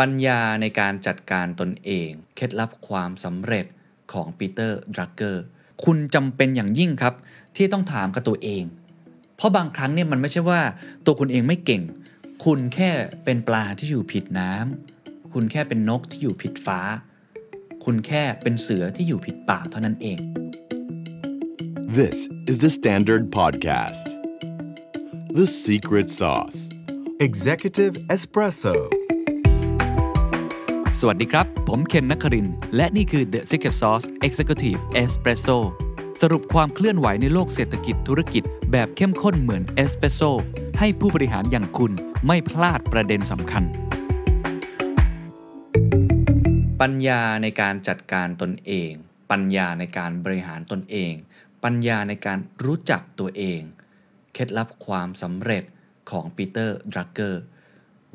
ปัญญาในการจัดการตนเอง เคล็ดลับความสำเร็จของปีเตอร์ดรักเกอร์คุณจำเป็นอย่างยิ่งครับ ที่ต้องถามกับตัวเอง เพราะบางครั้งเนี่ยมันไม่ใช่ว่าตัวคุณเองไม่เก่ง คุณแค่เป็นปลาที่อยู่ผิดน้ำคุณแค่เป็นนกที่อยู่ผิดฟ้า คุณแค่เป็นเสือที่อยู่ผิดป่าเท่านั้นเอง This is the Standard Podcast. The Secret Sauce. Executive Espresso สวัสดีครับ ผมเคนนักคริน และนี่คือ The Secret Sauce Executive Espresso สรุปความเคลื่อนไหวในโลกเศรษฐกิจธุรกิจ แบบเข้มข้นเหมือนเอสเปรสโซให้ผู้บริหารอย่างคุณไม่พลาดประเด็นสำคัญ ปัญญาในการจัดการตนเอง ปัญญาในการบริหารตนเอง ปัญญาในการรู้จักตัวเอง เคล็ดลับความสำเร็จของปีเตอร์ดรักเกอร์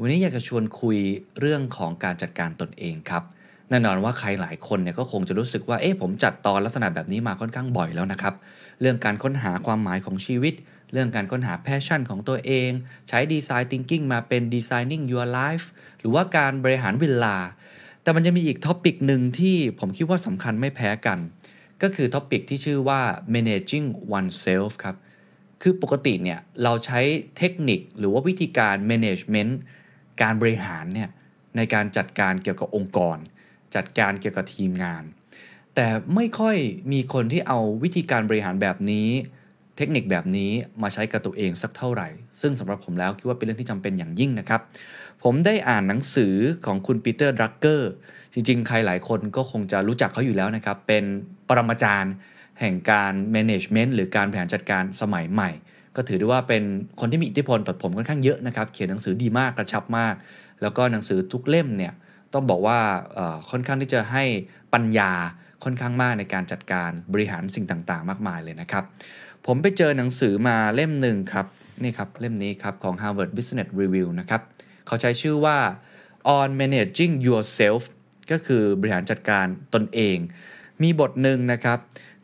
วันนี้อยากจะชวนคุยเรื่องของการจัดการตนเองครับแน่นอนว่าใครหลายคนเนี่ยก็คงจะรู้สึกว่าเอ๊ะผมจัดตอนลักษณะแบบนี้มาค่อนข้างบ่อยแล้วนะครับ เรื่องการค้นหาความหมายของชีวิต เรื่องการค้นหา passion ของตัวเอง ใช้ design thinking มาเป็น designing your life หรือว่าการบริหารเวลา แต่มันจะมีอีก topic หนึ่งที่ผมคิดว่าสำคัญไม่แพ้กัน ก็คือ topic ที่ชื่อว่า managing oneself ครับคือปกติเนี่ยเราใช้เทคนิคหรือว่าวิธีการ management การบริหารเนี่ยในการจัดการเกี่ยวกับองค์กร จัดการเกี่ยวกับทีมงาน แต่ไม่ค่อยมีคนที่เอาวิธีการบริหารแบบนี้ เทคนิคแบบนี้มาใช้กับตัวเองสักเท่าไหร่ ซึ่งสำหรับผมแล้วคิดว่าเป็นเรื่องที่จำเป็นอย่างยิ่งนะครับ ผมได้อ่านหนังสือของคุณปีเตอร์ดรักเกอร์จริงๆ ใครหลายคนก็คงจะรู้จักเขาอยู่แล้วนะครับ เป็นปรมาจารย์แห่งการ management หรือการบริหารจัดการสมัยใหม่ ก็ถือได้ว่าเป็นคนที่มีอิทธิพลต่อผมค่อนข้างเยอะนะครับ เขียนหนังสือดีมากกระชับมาก แล้วก็หนังสือทุกเล่มเนี่ยต้องบอกว่าค่อนข้างที่จะให้ปัญญาค่อนข้างมากในการจัดการบริหารสิ่งต่างๆ มากมายเลยนะครับ ผมไปเจอหนังสือมาเล่มหนึ่งครับนี่ครับเล่มนี้ครับของ Harvard Business Review นะครับเขาใช้ชื่อว่า on managing yourself ก็คือบริหารจัดการตนเอง มีบทหนึ่งนะครับ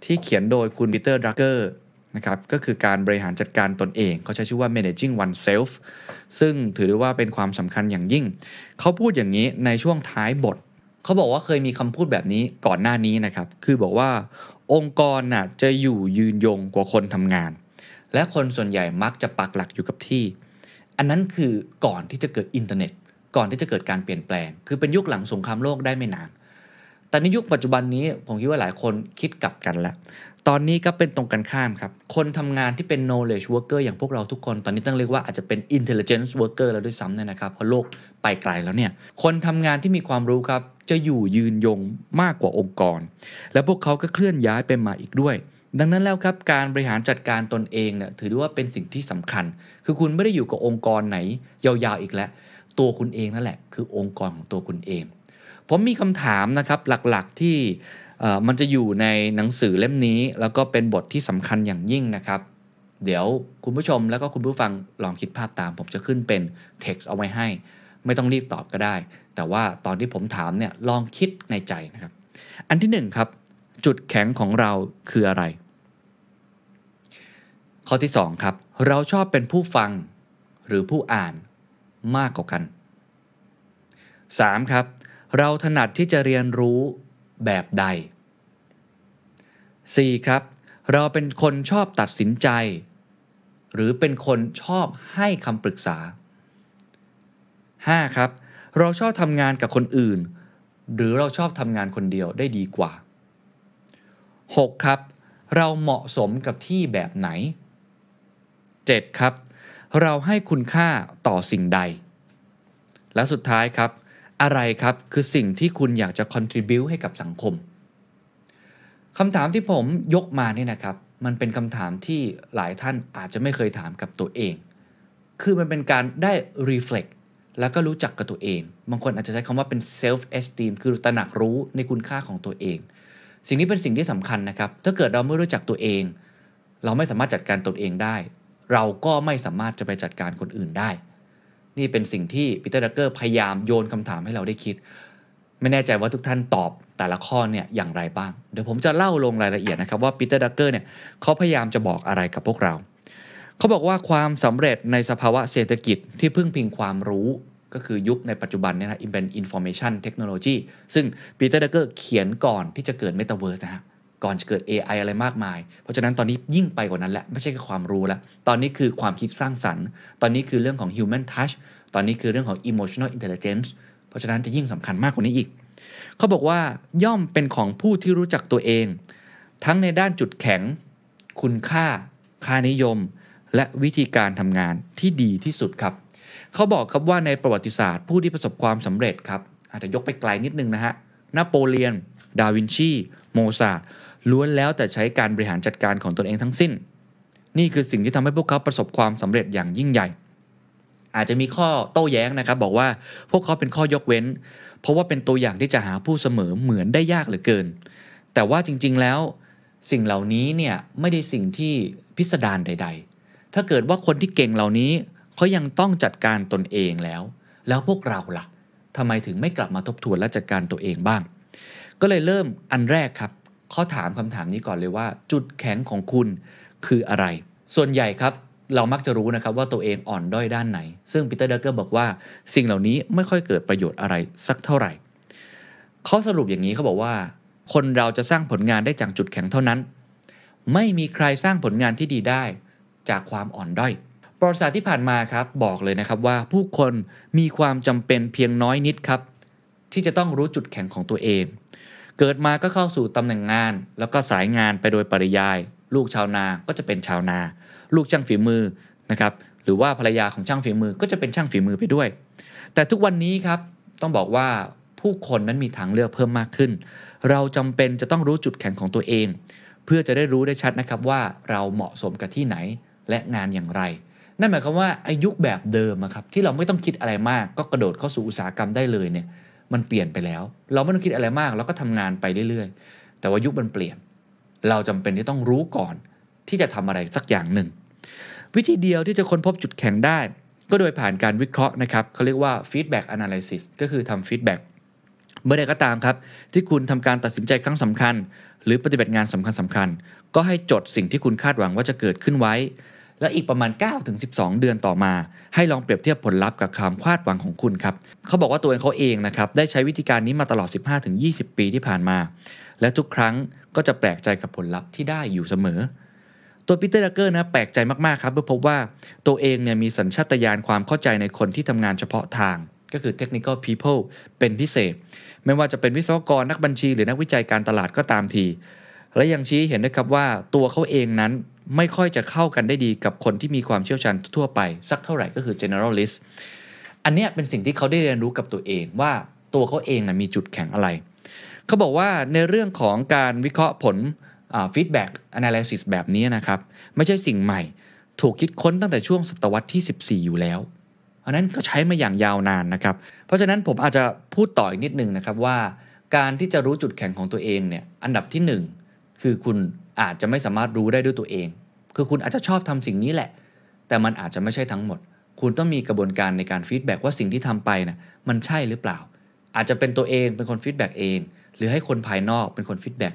ที่เขียนโดยคุณปีเตอร์ดรักเกอร์ นะครับก็คือการบริหารจัดการตนเองเขาใช้ชื่อว่า managing oneself ซึ่งถือได้ว่าเป็นความสำคัญอย่างยิ่ง เขาพูดอย่างนี้ในช่วงท้ายบท เขาบอกว่าเคยมีคำพูดแบบนี้ก่อนหน้านี้นะครับ คือบอกว่าองค์กรน่ะจะอยู่ยืนยงกว่าคนทำงาน และคนส่วนใหญ่มักจะปักหลักอยู่กับที่ อันนั้นคือก่อนที่จะเกิดอินเทอร์เน็ต ก่อนที่จะเกิดการเปลี่ยนแปลง คือเป็นยุคหลังสงครามโลกได้ไม่นานแต่ในยุคปัจจุบันนี้ผมคิดว่าหลายคนคิดกลับกันแล้ว ตอนนี้ก็เป็นตรงกันข้ามครับ คนทำงานที่เป็น knowledge worker อย่างพวกเราทุกคน ตอนนี้ต้องเรียกว่าอาจจะเป็น intelligence worker แล้วด้วยซ้ำเนี่ยนะครับ เพราะโลกไปไกลแล้วเนี่ย คนทำงานที่มีความรู้ครับ จะอยู่ยืนยงมากกว่าองค์กร และพวกเขาก็เคลื่อนย้ายไปมาอีกด้วย ดังนั้นแล้วครับ การบริหารจัดการตนเองเนี่ยถือได้ว่าเป็นสิ่งที่สำคัญ คือคุณไม่ได้อยู่กับองค์กรไหน ยาวๆอีกแล้ว ตัวคุณเองนั่นแหละ คือองค์กรของตัวคุณเอง ผมมีคำถามนะครับหลักๆที่ มันจะอยู่ในหนังสือเล่มนี้ แล้วก็เป็นบทที่สำคัญอย่างยิ่งนะครับ เดี๋ยวคุณผู้ชมแล้วก็คุณผู้ฟังลองคิดภาพตาม ผมจะขึ้นเป็น text เอาไว้ให้ ไม่ต้องรีบตอบก็ได้ แต่ว่าตอนที่ผมถามเนี่ยลองคิดในใจนะครับ อันที่หนึ่งครับ จุดแข็งของเราคืออะไร ข้อที่สองครับ เราชอบเป็นผู้ฟังหรือผู้อ่านมากกว่ากัน 3. ครับ เราถนัดที่จะเรียนรู้ แบบใด 4. ครับ เราเป็นคนชอบตัดสินใจ หรือเป็นคนชอบให้คำปรึกษา 5. ครับ เราชอบทำงานกับคนอื่น หรือเราชอบทำงานคนเดียวได้ดีกว่า 6. ครับ เราเหมาะสมกับที่แบบไหน 7. ครับ เราให้คุณค่าต่อสิ่งใด และสุดท้ายครับ อะไรครับ คือสิ่งที่คุณอยากจะ contribute ให้กับสังคมคำถามที่ผมยกมาเนี่ยนะครับ มันเป็นคำถามที่หลายท่านอาจจะไม่เคยถามกับตัวเอง คือมันเป็นการได้ reflect แล้วก็รู้จักกับตัวเอง บางคนอาจจะใช้คำว่าเป็น self esteem คือตระหนักรู้ในคุณค่าของตัวเอง สิ่งนี้เป็นสิ่งที่สำคัญนะครับ ถ้าเกิดเราไม่รู้จักตัวเอง เราไม่สามารถจัดการตนเองได้ เราก็ไม่สามารถจะไปจัดการคนอื่นได้ นี่เป็นสิ่งที่ปีเตอร์ดักเกอร์พยายามโยนคำถามให้เราได้คิด ไม่แน่ใจว่าทุกท่านตอบแต่ละข้อเนี่ยอย่างไรบ้าง เดี๋ยวผมจะเล่าลงรายละเอียดนะครับว่าปีเตอร์ดรักเกอร์เนี่ยเขาพยายามจะบอกอะไรกับพวกเรา เขาบอกว่าความสำเร็จในสภาวะเศรษฐกิจที่พึ่งพิงความรู้ก็คือยุคในปัจจุบันเนี่ยนะเป็น information technology ซึ่งปีเตอร์ดรักเกอร์เขียนก่อนที่จะเกิด metaverse นะฮะ ก่อนจะเกิด AI อะไรมากมาย เพราะฉะนั้นตอนนี้ยิ่งไปกว่านั้นแล้วไม่ใช่แค่ความรู้แล้ว ตอนนี้คือความคิดสร้างสรรค์ ตอนนี้คือเรื่องของ human touch ตอนนี้คือเรื่องของ emotional intelligence เพราะฉะนั้นจะยิ่งสำคัญมากกว่านี้อีก เขาบอกว่าย่อมเป็นของผู้ที่รู้จักตัวเอง ทั้งในด้านจุดแข็ง คุณค่า ค่านิยม และวิธีการทำงานที่ดีที่สุดครับ เขาบอกครับว่าในประวัติศาสตร์ผู้ที่ประสบความสำเร็จครับ อาจจะยกไปไกลนิดนึงนะฮะนโปเลียน ดาวินชี โมซาร์ท ล้วนแล้วแต่ใช้การบริหารจัดการของตนเองทั้งสิ้น นี่คือสิ่งที่ทำให้พวกเขาประสบความสำเร็จอย่างยิ่งใหญ่ อาจจะมีข้อโต้แย้งนะครับ บอกว่าพวกเขาเป็นข้อยกเว้น เพราะว่าเป็นตัวอย่างที่จะหาผู้เสมอเหมือนได้ยากเหลือเกิน แต่ว่าจริง ๆแล้วสิ่งเหล่านี้เนี่ยไม่ได้สิ่งที่พิสดารใด ๆ ถ้าเกิดว่าคนที่เก่งเหล่านี้เขายังต้องจัดการตนเองแล้ว แล้วพวกเราล่ะทำไมถึงไม่กลับมาทบทวนและจัดการตัวเองบ้าง ก็เลยเริ่มอันแรกครับ ข้อถามคำถามนี้ก่อนเลยว่า จุดแข็งของคุณคืออะไร ส่วนใหญ่ครับเรามักจะรู้นะครับว่าตัวเองอ่อนด้อยด้านไหน ซึ่งปีเตอร์เดเกอร์บอกว่าสิ่งเหล่านี้ไม่ค่อยเกิดประโยชน์อะไรสักเท่าไหร่ เข้อสรุปอย่างนี้เขาบอกว่า คนเราจะสร้างผลงานได้จากจุดแข็งเท่านั้น ไม่มีใครสร้างผลงานที่ดีได้จากความอ่อนด้อยประวัติศาสตร์ที่ผ่านมาครับบอกเลยนะครับว่าผู้คนมีความจำเป็นเพียงน้อยนิดครับ ที่จะต้องรู้จุดแข็งของตัวเอง เกิดมาก็เข้าสู่ตำแหน่งงาน แล้วก็สายงานไปโดยปริยาย ลูกชาวนาก็จะเป็นชาวนา ลูกช่างฝีมือนะครับหรือว่าภรรยาของช่างฝีมือก็จะเป็นช่างฝีมือไปด้วย แต่ทุกวันนี้ครับต้องบอกว่าผู้คนนั้นมีทางเลือกเพิ่มมากขึ้น เราจำเป็นจะต้องรู้จุดแข็งของตัวเอง เพื่อจะได้รู้ได้ชัดนะครับว่าเราเหมาะสมกับที่ไหนและงานอย่างไร นั่นหมายความว่าอายุแบบเดิมครับที่เราไม่ต้องคิดอะไรมาก ก็กระโดดเข้าสู่อุตสาหกรรมได้เลยเนี่ย มันเปลี่ยนไปแล้ว เราไม่ต้องคิดอะไรมากเราก็ทำงานไปเรื่อยๆ แต่ว่ายุคมันเปลี่ยน เราจำเป็นที่ต้องรู้ก่อนที่จะทำอะไรสักอย่างหนึ่ง วิธีเดียวที่จะค้นพบจุดแข็งได้ ก็โดยผ่านการวิเคราะห์นะครับเขาเรียกว่า feedback analysis ก็คือทำ feedback เมื่อใดก็ตามครับ ที่คุณทำการตัดสินใจครั้งสำคัญ หรือปฏิบัติงานสำคัญสคัญ ก็ให้จดสิ่งที่คุณคาดหวังว่าจะเกิดขึ้นไว้ แล้วอีกประมาณ 9-12 เดือนต่อมา ให้ลองเปรียบเทียบผลลัพธ์กับความคาดหวังของคุณครับเขาบอกว่าตัวเองเขาเองนะครับได้ใช้วิธีการนี้มาตลอด 15-20 ปีที่ผ่านมา และทุกครั้งก็จะแปลกใจกับผลลัพธ์ที่ได้อยู่เสมอ ตัวปีเตอร์ดรักเกอร์นะแปลกใจมากๆครับเมื่อพบว่าตัวเองเนี่ยมีสัญชาตญาณความเข้าใจในคนที่ทำงานเฉพาะทางก็คือ technical people เป็นพิเศษ ไม่ว่าจะเป็นวิศวกรนักบัญชี หรือนักวิจัยการตลาดก็ตามที และยังชี้เห็นด้วยครับว่าตัวเขาเองนั้น ไม่ค่อยจะเข้ากันได้ดีกับคนที่มีความเชี่ยวชาญทั่วไป สักเท่าไหร่ก็คือ generalist อันเนี้ยเป็นสิ่งที่เขาได้เรียนรู้กับตัวเองว่าตัวเขาเองนะมีจุดแข็งอะไร เขาบอกว่าในเรื่องของการวิเคราะห์ผล feedback analysis แบบนี้นะครับ ไม่ใช่สิ่งใหม่ ถูกคิดค้นตั้งแต่ช่วงศตวรรษที่ 14 อยู่แล้วอันนั้นก็ใช้มาอย่างยาวนานนะครับ เพราะฉะนั้นผมอาจจะพูดต่ออีกนิดนึงนะครับว่า การที่จะรู้จุดแข็งของตัวเองเนี่ยอันดับที่ 1 คือคุณ อาจจะไม่สามารถรู้ได้ด้วยตัวเอง คือคุณอาจจะชอบทำสิ่งนี้แหละ แต่มันอาจจะไม่ใช่ทั้งหมด คุณต้องมีกระบวนการในการ feedback ว่าสิ่งที่ทำไปนะมันใช่หรือเปล่า อาจจะเป็นตัวเองเป็นคน feedback เอง หรือให้คนภายนอกเป็นคน feedback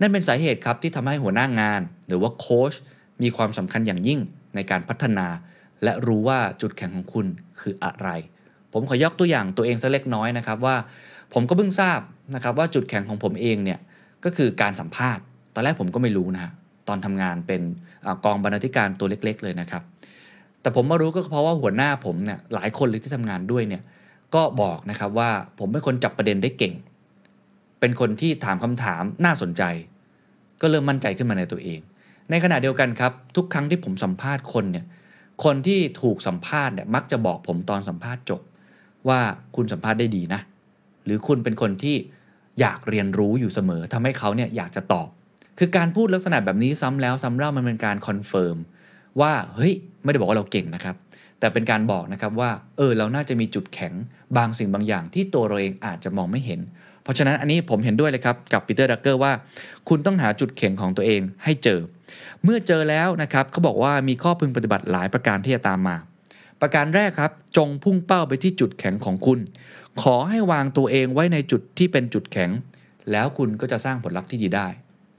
นั่นเป็นสาเหตุครับที่ทำให้หัวหน้างาน หรือว่าโค้ชมีความสำคัญอย่างยิ่งในการพัฒนา และรู้ว่าจุดแข็งของคุณคืออะไร ผมขอยกตัวอย่างตัวเองสักเล็กน้อยนะครับว่า ผมก็เพิ่งทราบนะครับว่าจุดแข็งของผมเองเนี่ยก็คือการสัมภาษณ์ ตอนแรกผมก็ไม่รู้นะฮะตอนทำงานเป็นอกองบรรณาธิการตัวเล็ก ๆ เลยนะครับ แต่ผมมารู้ก็เพราะว่าหัวหน้าผมเนี่ยหลายคนเลยที่ทำงานด้วยเนี่ยก็บอกนะครับว่าผมเป็นคนจับประเด็นได้เก่ง เป็นคนที่ถามคำถามน่าสนใจ ก็เริ่มมั่นใจขึ้นมาในตัวเอง ในขณะเดียวกันครับ ทุกครั้งที่ผมสัมภาษณ์คนเนี่ยคนที่ถูกสัมภาษณ์เนี่ยมักจะบอกผมตอนสัมภาษณ์จบ ว่าคุณสัมภาษณ์ได้ดีนะ หรือคุณเป็นคนที่อยากเรียนรู้อยู่เสมอทำให้เขาเนี่ยอยากจะตอบ คือการพูดลักษณะแบบนี้ซ้ำแล้วซ้ำเล่ามันเป็นการ confirm ว่าเฮ้ยไม่ได้บอกว่าเราเก่งนะครับ แต่เป็นการบอกนะครับว่าเออเราน่าจะมีจุดแข็งบางสิ่งบางอย่างที่ตัวเราเองอาจจะมองไม่เห็น เพราะฉะนั้นอันนี้ผมเห็นด้วยเลยครับกับปีเตอร์ดรักเกอร์ว่า คุณต้องหาจุดแข็งของตัวเองให้เจอ เมื่อเจอแล้วนะครับเขาบอกว่ามีข้อพึงปฏิบัติหลายประการที่จะตามมา ประการแรกครับ จงพุ่งเป้าไปที่จุดแข็งของคุณ ขอให้วางตัวเองไว้ในจุดที่เป็นจุดแข็ง แล้วคุณก็จะสร้างผลลัพธ์ที่ดีได้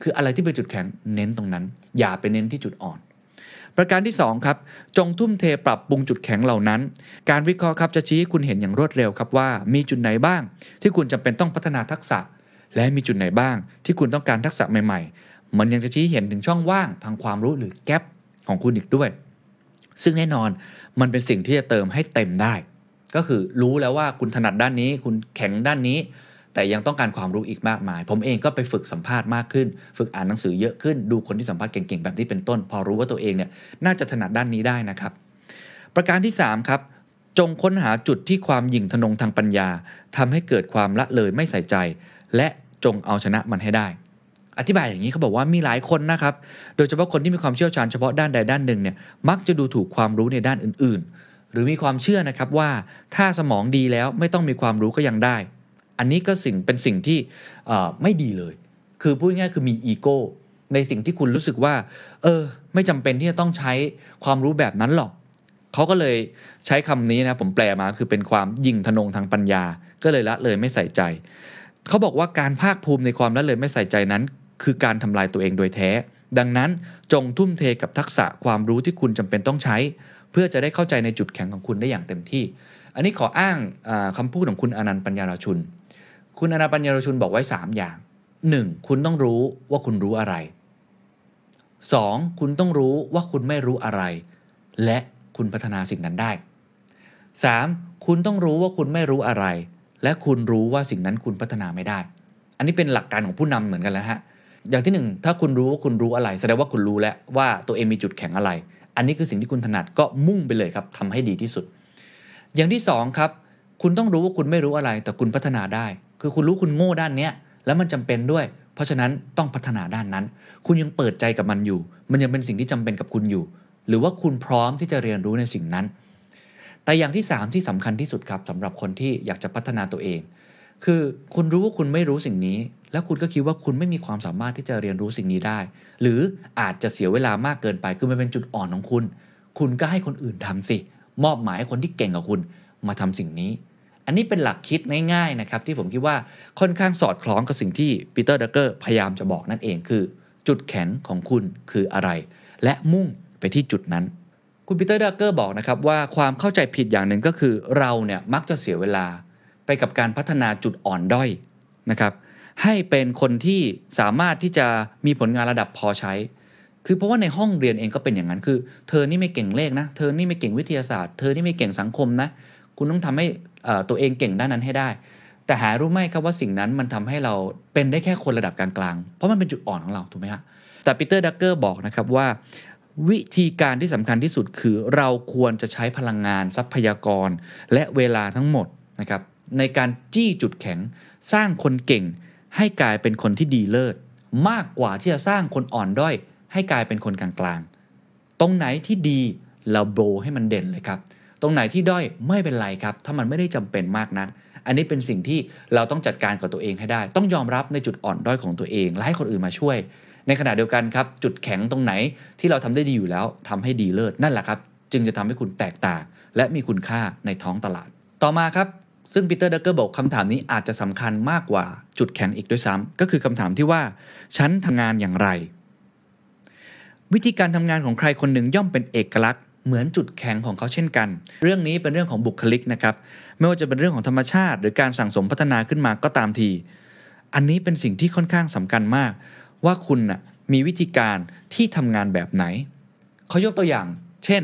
คืออะไรที่เป็นจุดแข็งเน้นตรงนั้น อย่าไปเน้นที่จุดอ่อน ประการที่ 2 ครับ จงทุ่มเทปรับปรุงจุดแข็งเหล่านั้น การวิเคราะห์ครับจะชี้ให้คุณเห็นอย่างรวดเร็วครับว่า มีจุดไหนบ้าง ที่คุณจำเป็นต้องพัฒนาทักษะ และมีจุดไหนบ้าง ที่คุณต้องการทักษะใหม่ ๆ มันยังจะชี้เห็นถึงช่องว่างทางความรู้หรือแกลบของคุณอีกด้วย ซึ่งแน่นอนมันเป็นสิ่งที่จะเติมให้เต็มได้ ก็คือรู้แล้วว่าคุณถนัดด้านนี้ คุณแข็งด้านนี้ แต่ยังต้องการความรู้อีกมากมาย ผมเองก็ไปฝึกสัมภาษณ์มากขึ้น ฝึกอ่านหนังสือเยอะขึ้น ดูคนที่สัมภาษณ์เก่งๆ แบบนี้เป็นต้น พอรู้ว่าตัวเองเนี่ยน่าจะถนัดด้านนี้ได้นะครับ ประการที่ 3 ครับ จงค้นหาจุดที่ความหยิ่งทะนงทางปัญญาทำให้เกิดความละเลยไม่ใส่ใจ และจงเอาชนะมันให้ได้ อธิบายอย่างนี้เขาบอกว่ามีหลายคนนะครับ โดยเฉพาะคนที่มีความเชี่ยวชาญเฉพาะด้านใดด้านหนึ่งเนี่ย มักจะดูถูกความรู้ในด้านอื่น ๆ หรือมีความเชื่อนะครับว่าถ้าสมองดีแล้วไม่ต้องมีความรู้ก็ยังได้ อันนี้ก็สิ่งเป็นสิ่งที่ไม่ดีเลย คือพูดง่ายคือมีอีโก้ในสิ่งที่คุณรู้สึกว่า เออ ไม่จำเป็นที่จะต้องใช้ความรู้แบบนั้นหรอกเขาก็เลยใช้คำนี้นะผมแปลมาคือเป็นความยิงทนงทางปัญญา ก็เลยละเลยไม่ใส่ใจ เขาบอกว่าการภาคภูมิในความละเลยไม่ใส่ใจนั้น คือการทำลายตัวเองโดยแท้ ดังนั้นจงทุ่มเทกับทักษะความรู้ที่คุณจำเป็นต้องใช้ เพื่อจะได้เข้าใจในจุดแข็งของคุณได้อย่างเต็มที่ อันนี้ขออ้างอาคำพูดของคุณอนันต์ปัญญาราชุน คุณอนันต์ปัญญารชุนบอกไว้ 3 อย่าง 1. คุณต้องรู้ว่าคุณรู้อะไร 2. คุณต้องรู้ว่าคุณไม่รู้อะไร และคุณพัฒนาสิ่งนั้นได้ 3. คุณต้องรู้ว่าคุณไม่รู้อะไร และคุณรู้ว่าสิ่งนั้นคุณพัฒนาไม่ได้ อันนี้เป็นหลักการของผู้นำเหมือนกันแล้วฮะ อย่างที่หนึ่งถ้าคุณรู้ว่าคุณรู้อะไร แสดงว่าคุณรู้แล้วว่าตัวเองมีจุดแข็งอะไร อันนี้คือสิ่งที่คุณถนัดก็มุ่งไปเลยครับทำให้ดีที่สุด อย่างที่สองครับ คุณต้องรู้ว่าคุณไม่รู้อะไร แต่คุณพัฒนาได้ คือคุณรู้คุณโง่ด้านเนี้ยแล้วมันจำเป็นด้วย เพราะฉะนั้นต้องพัฒนาด้านนั้น คุณยังเปิดใจกับมันอยู่ มันยังเป็นสิ่งที่จำเป็นกับคุณอยู่ หรือว่าคุณพร้อมที่จะเรียนรู้ในสิ่งนั้น แต่อย่างที่ 3 ที่สำคัญที่สุดครับสำหรับคนที่อยากจะพัฒนาตัวเอง คือคุณรู้ว่าคุณไม่รู้สิ่งนี้ แล้วคุณก็คิดว่าคุณไม่มีความสามารถที่จะเรียนรู้สิ่งนี้ได้ หรืออาจจะเสียเวลามากเกินไป คือมันเป็นจุดอ่อนของคุณ คุณก็ให้คนอื่นทำสิ มอบหมายให้คนที่เก่งกว่าคุณมาทำสิ่งนี้ อันนี้เป็นหลักคิดง่ายๆนะครับที่ผมคิดว่าค่อนข้างสอดคล้องกับสิ่งที่ปีเตอร์ดรักเกอร์พยายามจะบอกนั่นเองคือ จุดแข็งของคุณคืออะไร และมุ่งไปที่จุดนั้น คุณปีเตอร์ดรักเกอร์บอกนะครับว่าความเข้าใจผิดอย่างหนึ่งก็คือเราเนี่ยมักจะเสียเวลาไปกับการพัฒนาจุดอ่อนด้อยนะครับให้เป็นคนที่สามารถที่จะมีผลงานระดับพอใช้ คือเพราะว่าในห้องเรียนเองก็เป็นอย่างนั้น คือ เธอนี่ไม่เก่งเลขนะ เธอนี่ไม่เก่งวิทยาศาสตร์ เธอนี่ไม่เก่งสังคมนะ คุณต้องทำให้ ตัวเองเก่งด้านนั้นให้ได้ แต่หารู้ไหมครับว่าสิ่งนั้นมันทำให้เราเป็นได้แค่คนระดับกลางๆ เพราะมันเป็นจุดอ่อนของเราถูกไหมฮะแต่ปีเตอร์ดรักเกอร์บอกนะครับว่า วิธีการที่สำคัญที่สุดคือ เราควรจะใช้พลังงานทรัพยากร และเวลาทั้งหมดนะครับในการจี้จุดแข็งสร้างคนเก่ง ให้กลายเป็นคนที่ดีเลิศมากกว่าที่จะสร้างคนอ่อนด้อย ให้กลายเป็นคนกลางๆ ตรงไหนที่ดีเราโบให้มันเด่นเลยครับ ตรงไหนที่ด้อยไม่เป็นไรครับ ถ้ามันไม่ได้จำเป็นมากนัก อันนี้เป็นสิ่งที่เราต้องจัดการกับตัวเองให้ได้ ต้องยอมรับในจุดอ่อนด้อยของตัวเอง และให้คนอื่นมาช่วย ในขณะเดียวกันครับ จุดแข็งตรงไหนที่เราทำได้ดีอยู่แล้วทำให้ดีเลิศนั่นแหละครับ จึงจะทำให้คุณแตกต่างและมีคุณค่าในท้องตลาด ต่อมาครับซึ่งปีเตอร์ดรักเกอร์บอกคำถามนี้อาจจะสำคัญมากกว่าจุดแข็งอีกด้วยซ้ำก็คือคำถามที่ว่า ฉันทำงานอย่างไร วิธีการทำงานของใครคนหนึ่งย่อมเป็นเอกลักษณ์ เหมือนจุดแข็งของเขาเช่นกัน เรื่องนี้เป็นเรื่องของบุคลิกนะครับไม่ว่าจะเป็นเรื่องของธรรมชาติ หรือการสั่งสมพัฒนาขึ้นมาก็ตามที อันนี้เป็นสิ่งที่ค่อนข้างสำคัญมาก ว่าคุณน่ะมีวิธีการที่ทำงานแบบไหนเขายกตัวอย่าง เช่น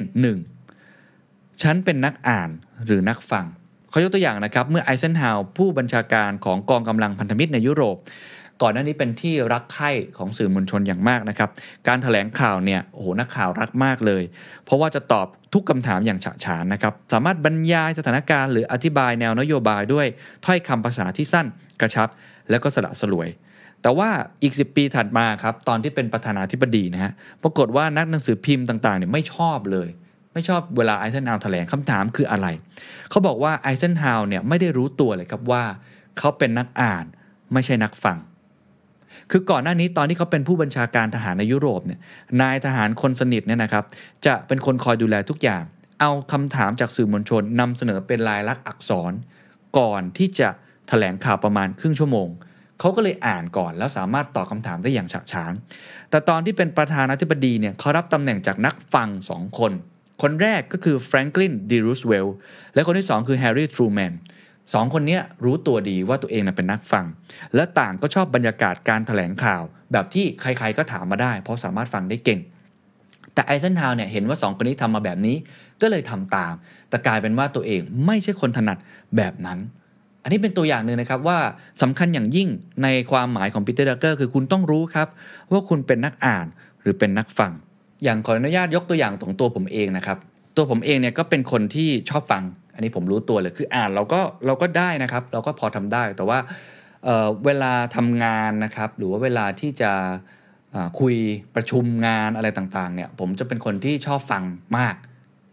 1. ฉันเป็นนักอ่านหรือนักฟังเขายกตัวอย่างนะครับเมื่อไอเซนฮาวผู้บัญชาการของกองกำลังพันธมิตรในยุโรป ก่อนหน้านี้เป็นที่รักใคร่ของสื่อมวลชนอย่างมากนะครับ การถแถลงข่าวเนี่ยโอ้โหนักข่าวรักมากเลย เพราะว่าจะตอบทุกคำถามอย่างฉะฉานนะครับ สามารถบรรยายสถานการณ์หรืออธิบายแนวนโยบายด้วยถ้อยคำภาษาที่สั้นกระชับ แล้วก็สละสลวย แต่ว่าอีก 10 ปีถัดมาครับตอนที่เป็นประธานาธิบดีนะฮะปรากฏว่านักหนังสือพิมพ์ต่างๆเนี่ยไม่ชอบเลยไม่ชอบเวลาไอเซนฮาวแถลงคำถามคืออะไร เขาบอกว่าไอเซนฮาวเนี่ยไม่ได้รู้ตัวเลยครับว่า เขาเป็นนักอ่านไม่ใช่นักฟัง คือก่อนหน้านี้ตอนที่เขาเป็นผู้บัญชาการทหารในยุโรปเนี่ยนายทหารคนสนิทเนี่ยนะครับ จะเป็นคนคอยดูแลทุกอย่าง เอาคำถามจากสื่อมวลชนนำเสนอเป็นลายลักษณ์อักษร ก่อนที่จะแถลงข่าวประมาณครึ่งชั่วโมงเขาก็เลยอ่านก่อนแล้วสามารถตอบคำถามได้อย่างฉะฉาน แต่ตอนที่เป็นประธานาธิบดีเนี่ยเขารับตำแหน่งจากนักฟังสองคน คนแรกก็คือแฟรงคลินดีรูสเวลล์และคนที่สองคือแฮร์รี่ทรูแมน สองคนนี้รู้ตัวดีว่าตัวเองเป็นนักฟัง และต่างก็ชอบบรรยากาศการแถลงข่าว แบบที่ใครๆก็ถามมาได้ เพราะสามารถฟังได้เก่ง แต่ไอเซนฮาวร์เนี่ยเห็นว่า 2 คนนี้ทำมาแบบนี้ก็เลยทำตาม แต่กลายเป็นว่าตัวเองไม่ใช่คนถนัดแบบนั้น อันนี้เป็นตัวอย่างหนึ่งนะครับว่าสำคัญอย่างยิ่งในความหมายของปีเตอร์ดรักเกอร์คือคุณต้องรู้ครับ ว่าคุณเป็นนักอ่านหรือเป็นนักฟัง อย่างขออนุญาตยกตัวอย่างของตัวผมเองนะครับตัวผมเองเนี่ยก็เป็นคนที่ชอบฟัง อันนี้ผมรู้ตัวเลยคืออ่านเราก็เราก็ได้นะครับ เราก็พอทำได้แต่ว่าเเวลาทำงานนะครับ หรือว่าเวลาที่จะคุยประชุมงานอะไรต่างๆเนี่ยผมจะเป็นคนที่ชอบฟังมาก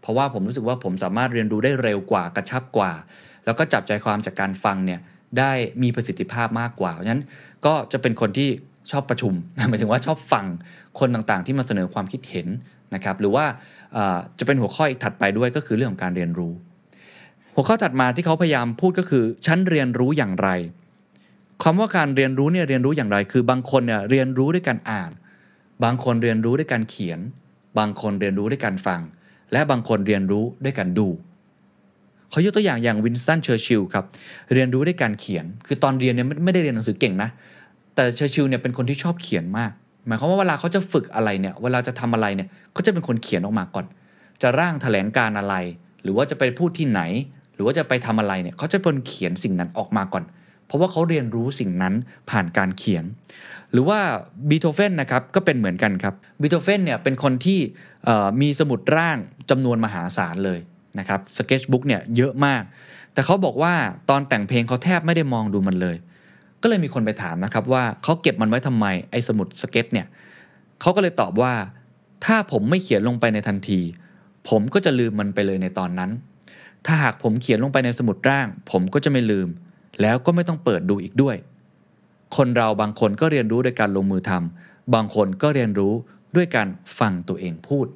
เพราะว่าผมรู้สึกว่าผมสามารถเรียนรู้ได้เร็วกว่ากระชับกว่า แล้วก็จับใจความจากการฟังเนี่ยได้มีประสิทธิภาพมากกว่าเพราะฉะนั้นก็จะเป็นคนที่ชอบประชุมหมายถึงว่าชอบฟังคนต่างๆ ที่มาเสนอความคิดเห็นนะครับ หรือว่าจะเป็นหัวข้ออีกถัดไปด้วยก็คือเรื่องของการเรียนรู้ หัวข้อถัดมาที่เขาพยายามพูดก็คือฉันเรียนรู้อย่างไรคำว่าการเรียนรู้เนี่ยเรียนรู้อย่างไร คือบางคนเนี่ยเรียนรู้ด้วยการอ่าน บางคนเรียนรู้ด้วยการเขียน บางคนเรียนรู้ด้วยการฟัง และบางคนเรียนรู้ด้วยการดูเขายกตัวอย่างอย่างวินสตันเชอร์ชิลครับเรียนรู้ด้วยการเขียน คือตอนเรียนเนี่ยไม่ได้เรียนหนังสือเก่งนะแต่เชอร์ชิลเนี่ยเป็นคนที่ชอบเขียนมาก หมายความว่าเวลาเขาจะฝึกอะไรเนี่ยเวลาจะทำอะไรเนี่ยเขาจะเป็นคนเขียนออกมาก่อน จะร่างแถลงการณ์อะไร หรือว่าจะไปพูดที่ไหน หรือว่าจะไปทำอะไรเนี่ยเขาจะเป็นเขียนสิ่งนั้นออกมาก่อน เพราะว่าเขาเรียนรู้สิ่งนั้นผ่านการเขียน หรือว่าบีโธเฟนนะครับก็เป็นเหมือนกันครับบีโธเฟนเนี่ยเป็นคนที่มีสมุดร่างจำนวนมหาศาลเลยนะครับสเกจบุ๊กเนี่ยเยอะมาก แต่เขาบอกว่าตอนแต่งเพลงเขาแทบไม่ได้มองดูมันเลย ก็เลยมีคนไปถามนะครับว่าเขาเก็บมันไว้ทำไมไอ้สมุดสเก็ตเนี่ยเขาก็เลยตอบว่าถ้าผมไม่เขียนลงไปในทันที ผมก็จะลืมมันไปเลยในตอนนั้น ถ้าหากผมเขียนลงไปในสมุดร่าง ผมก็จะไม่ลืม แล้วก็ไม่ต้องเปิดดูอีกด้วย คนเราบางคนก็เรียนรู้โดยการลงมือทำบางคนก็เรียนรู้ด้วยการฟังตัวเองพูด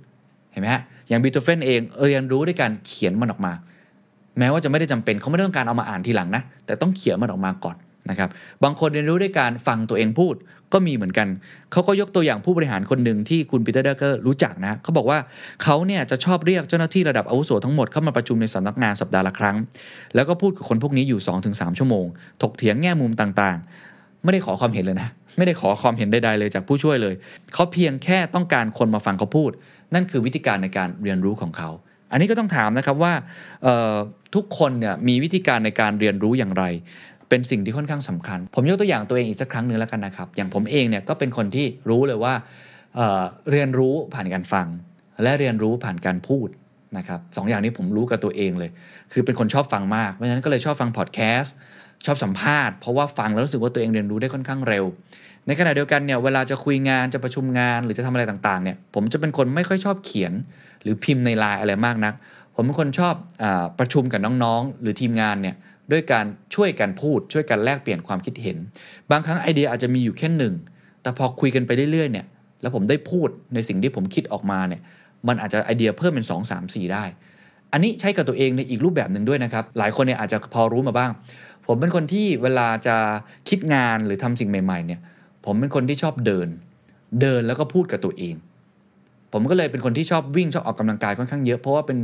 เห็นไหมฮะ อย่างบีโธเฟนเองเรียนรู้ด้วยการเขียนมันออกมา แม้ว่าจะไม่ได้จำเป็นเขาไม่ต้องการเอามาอ่านทีหลังนะ แต่ต้องเขียนมันออกมาก่อน นะครับบางคนเรียนรู้ด้วยการฟังตัวเองพูดก็มีเหมือนกัน เขาก็ยกตัวอย่างผู้บริหารคนหนึ่งที่คุณปีเตอร์ดรักเกอร์รู้จักนะเขาบอกว่าเขาเนี่ยจะชอบเรียกเจ้าหน้าที่ระดับอาวุโสทั้งหมดเข้ามาประชุมในสำนักงานสัปดาห์ละครั้ง แล้วก็พูดกับคนพวกนี้อยู่ 2-3 ชั่วโมง ถกเถียงแง่มุมต่างๆ ไม่ได้ขอความเห็นเลยนะ ไม่ได้ขอความเห็นใดๆเลยจากผู้ช่วยเลย เขาเพียงแค่ต้องการคนมาฟังเขาพูด นั่นคือวิธีการในการเรียนรู้ของเขาอันนี้ก็ต้องถามนะครับว่าทุกคนเนี่ยมีวิธีการในการเรียนรู้อย่างไร เป็นสิ่งที่ค่อนข้างสำคัญ ผมยกตัวอย่างตัวเองอีกสักครั้งหนึ่งแล้วกันนะครับ อย่างผมเองเนี่ยก็เป็นคนที่รู้เลยว่าเเรียนรู้ผ่านการฟัง และเรียนรู้ผ่านการพูดนะครับสองอย่างนี้ผมรู้กับตัวเองเลย คือเป็นคนชอบฟังมาก เพราะฉะนั้นก็เลยชอบฟังพอดแคสต์ชอบสัมภาษณ์เพราะว่าฟังแล้วรู้สึกว่าตัวเองเรียนรู้ได้ค่อนข้างเร็ว ในขณะเดียวกันเนี่ยเวลาจะคุยงานจะประชุมงานหรือจะทำอะไรต่างๆเนี่ยผมจะเป็นคนไม่ค่อยชอบเขียน หรือพิมพ์ในไลน์อะไรมากนัก ผมเป็นคนชอบอประชุมกับน้องๆ หรือทีมงานเนี่ย ด้วยการช่วยกันพูด ช่วยกันแลกเปลี่ยนความคิดเห็น บางครั้งไอเดียอาจจะมีอยู่แค่หนึ่ง แต่พอคุยกันไปเรื่อยๆเนี่ยแล้วผมได้พูดในสิ่งที่ผมคิดออกมาเนี่ยมันอาจจะไอเดียเพิ่มเป็น 2 3 4 ได้ อันนี้ใช้กับตัวเองในอีกรูปแบบหนึ่งด้วยนะครับ หลายคนเนี่ยอาจจะพอรู้มาบ้าง ผมเป็นคนที่เวลาจะคิดงานหรือทำสิ่งใหม่ๆเนี่ยผมเป็นคนที่ชอบเดิน เดินแล้วก็พูดกับตัวเอง ผมก็เลยเป็นคนที่ชอบวิ่งชอบออกกำลังกายค่อนข้างเยอะ เพราะว่าเป็น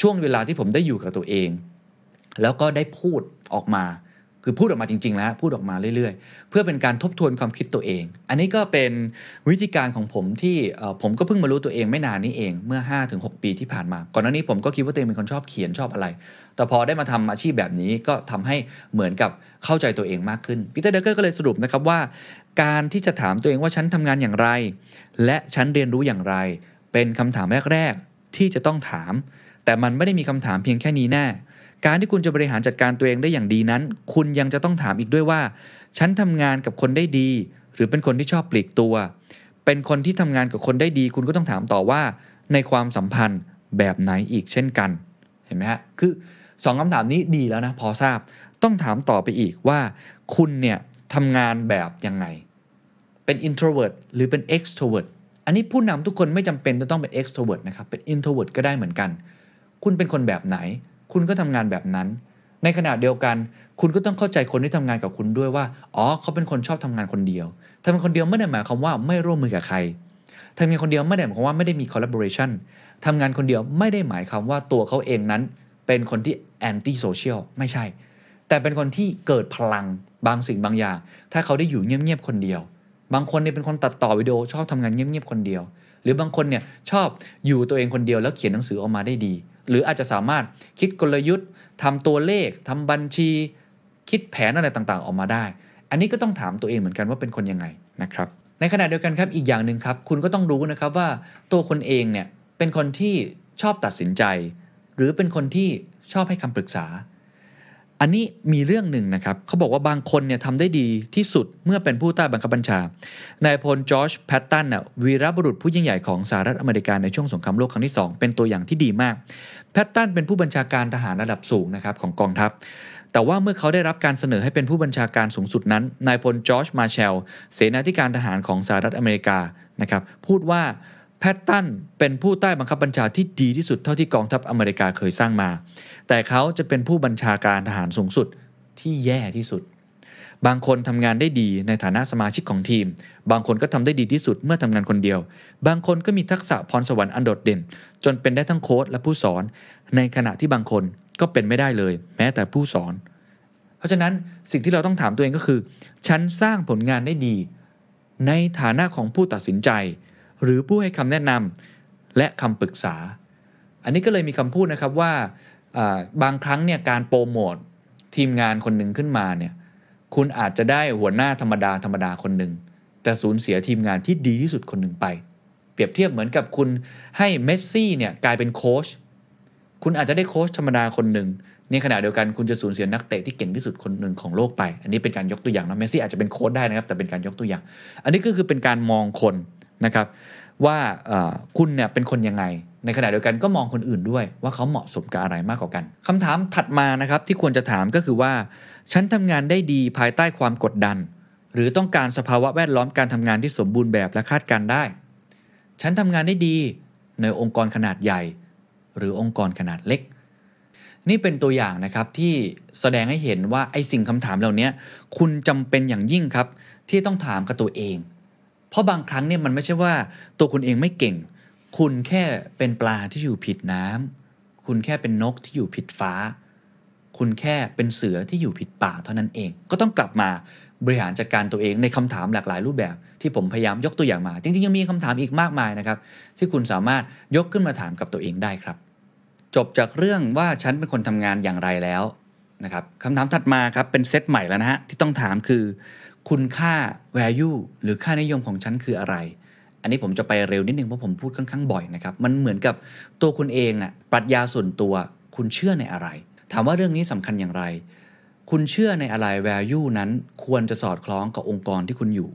ช่วงเวลาที่ผมได้อยู่กับตัวเอง แล้วก็ได้พูดออกมาคือพูดออกมาจริง ๆ แล้วพูดออกมาเรื่อย ๆ เพื่อเป็นการทบทวนความคิดตัวเอง อันนี้ก็เป็นวิธีการของผมที่ผมก็เพิ่งมารู้ตัวเองไม่นานนี้เองเมื่อ 5-6 ปีที่ผ่านมา ก่อนหน้านี้ผมก็คิดว่าตัวเองเป็นคนชอบเขียนชอบอะไร แต่พอได้มาทำอาชีพแบบนี้ก็ทำให้เหมือนกับเข้าใจตัวเองมากขึ้นพีเตอร์เดเกอร์ก็เลยสรุปนะครับว่า การที่จะถามตัวเองว่าฉันทำงานอย่างไร และฉันเรียนรู้อย่างไร เป็นคำถามแรก ๆ ที่จะต้องถาม แต่มันไม่ได้มีคำถามเพียงแค่นี้แน่ การที่คุณจะบริหารจัดการตัวเองได้อย่างดีนั้น คุณยังจะต้องถามอีกด้วยว่า ฉันทำงานกับคนได้ดี หรือเป็นคนที่ชอบปลีกตัว เป็นคนที่ทำงานกับคนได้ดี คุณก็ต้องถามต่อว่า ในความสัมพันธ์แบบไหนอีกเช่นกัน เห็นไหมฮะ คือสองคำถามนี้ดีแล้วนะ พอทราบ ต้องถามต่อไปอีกว่า คุณเนี่ยทำงานแบบยังไง เป็น introvert หรือเป็น extrovert อันนี้ผู้นำทุกคนไม่จำเป็นจะต้องเป็น extrovert นะครับ เป็น introvert ก็ได้เหมือนกัน คุณเป็นคนแบบไหน คุณก็ทำงานแบบนั้น ในขณะเดียวกัน คุณก็ต้องเข้าใจคนที่ทำงานกับคุณด้วยว่า อ๋อ เขาเป็นคนชอบทำงานคนเดียวทำงานคนเดียวไม่ได้หมายความว่าไม่ร่วมมือกับใครทำงานคนเดียวไม่ได้หมายความว่าไม่ได้มี collaboration ทำงานคนเดียวไม่ได้หมายความว่าตัวเขาเองนั้น เป็นคนที่ anti social ไม่ใช่ แต่เป็นคนที่เกิดพลังบางสิ่งบางอย่าง ถ้าเขาได้อยู่เงียบๆคนเดียว บางคนเนี่ยเป็นคนตัดต่อวิดีโอชอบทำงานเงียบๆคนเดียว หรือบางคนเนี่ยชอบอยู่ตัวเองคนเดียวแล้วเขียนหนังสือออกมาได้ดี หรืออาจจะสามารถคิดกลยุทธ์ทำตัวเลขทำบัญชี คิดแผนอะไรต่างๆ ออกมาได้ อันนี้ก็ต้องถามตัวเองเหมือนกันว่าเป็นคนยังไงนะครับในขณะเดียวกันครับอีกอย่างหนึ่งครับ คุณก็ต้องรู้นะครับว่าตัวคนเองเนี่ยเป็นคนที่ชอบตัดสินใจ หรือเป็นคนที่ชอบให้คำปรึกษา อันนี้มีเรื่องหนึ่งนะครับเขาบอกว่าบางคนเนี่ยทำได้ดีที่สุดเมื่อเป็นผู้ใต้บังคับบัญชานายพลจอร์จแพตตันน่ะวีรบุรุษผู้ยิ่งใหญ่ของสหรัฐอเมริกาในช่วงสงครามโลกครั้งที่ 2 เป็นตัวอย่างที่ดีมาก แพตตันเป็นผู้บัญชาการทหารระดับสูงนะครับของกองทัพ แต่ว่าเมื่อเขาได้รับการเสนอให้เป็นผู้บัญชาการสูงสุดนั้นนายพลจอร์จมาร์แชลเสนาธิการทหารของสหรัฐอเมริกานะครับพูดว่า แพตตันเป็นผู้ใต้บังคับบัญชาที่ดีที่สุดเท่าที่กองทัพอเมริกาเคยสร้างมา แต่เขาจะเป็นผู้บัญชาการทหารสูงสุดที่แย่ที่สุด บางคนทำงานได้ดีในฐานะสมาชิกของทีม บางคนก็ทำได้ดีที่สุดเมื่อทำงานคนเดียว บางคนก็มีทักษะพรสวรรค์อันโดดเด่น จนเป็นได้ทั้งโค้ชและผู้สอน ในขณะที่บางคนก็เป็นไม่ได้เลย แม้แต่ผู้สอน เพราะฉะนั้นสิ่งที่เราต้องถามตัวเองก็คือ ฉันสร้างผลงานได้ดี ในฐานะของผู้ตัดสินใจ หรือผู้ให้คำแนะนำและคำปรึกษา อันนี้ก็เลยมีคำพูดนะครับว่าอ่าบางครั้งเนี่ยการโปรโมททีมงานคนหนึ่งขึ้นมาเนี่ยคุณอาจจะได้หัวหน้าธรรมดาธรรมดาคนหนึ่งแต่สูญเสียทีมงานที่ดีที่สุดคนหนึ่งไป เปรียบเทียบเหมือนกับคุณให้เมสซี่เนี่ยกลายเป็นโค้ชคุณอาจจะได้โค้ชธรรมดาคนหนึ่งในขณะเดียวกันคุณจะสูญเสียนักเตะที่เก่งที่สุดคนหนึ่งของโลกไป อันนี้เป็นการยกตัวอย่างนะเมสซี่อาจจะเป็นโค้ชได้นะครับแต่เป็นการยกตัวอย่าง อันนี้ก็คือเป็นการมองคน นะครับว่าคุณเนี่ยเป็นคนยังไง ในขณะเดียวกันก็มองคนอื่นด้วย ว่าเขาเหมาะสมกับอะไรมากกว่ากันคำถามถัดมานะครับที่ควรจะถามก็คือว่า ฉันทำงานได้ดีภายใต้ความกดดัน หรือต้องการสภาวะแวดล้อมการทำงานที่สมบูรณ์แบบและคาดการได้ ฉันทำงานได้ดีในองค์กรขนาดใหญ่ หรือองค์กรขนาดเล็ก นี่เป็นตัวอย่างนะครับที่แสดงให้เห็นว่าไอ้สิ่งคำถามเหล่านี้คุณจำเป็นอย่างยิ่งครับที่ต้องถามกับตัวเอง เพราะบางครั้งเนี่ยมันไม่ใช่ว่าตัวคุณเองไม่เก่ง คุณแค่เป็นปลาที่อยู่ผิดน้ำคุณแค่เป็นนกที่อยู่ผิดฟ้า คุณแค่เป็นเสือที่อยู่ผิดป่าเท่านั้นเอง ก็ต้องกลับมาบริหารจัดการตัวเองในคำถามหลากหลายรูปแบบ ที่ผมพยายามยกตัวอย่างมา จริงๆ ยังมีคำถามอีกมากมายนะครับ ที่คุณสามารถยกขึ้นมาถามกับตัวเองได้ครับ จบจากเรื่องว่าฉันเป็นคนทำงานอย่างไรแล้วนะครับคำถามถัดมาครับเป็นเซตใหม่แล้วนะฮะที่ต้องถามคือ คุณค่า value หรือค่านิยมของฉันคืออะไร อันนี้ผมจะไปเร็วนิดนึงเพราะผมพูดค่อนข้างบ่อยนะครับ มันเหมือนกับตัวคุณเองอะปรัชญาส่วนตัว คุณเชื่อในอะไร ถามว่าเรื่องนี้สำคัญอย่างไร คุณเชื่อในอะไร value นั้นควรจะสอดคล้องกับองค์กรที่คุณอยู่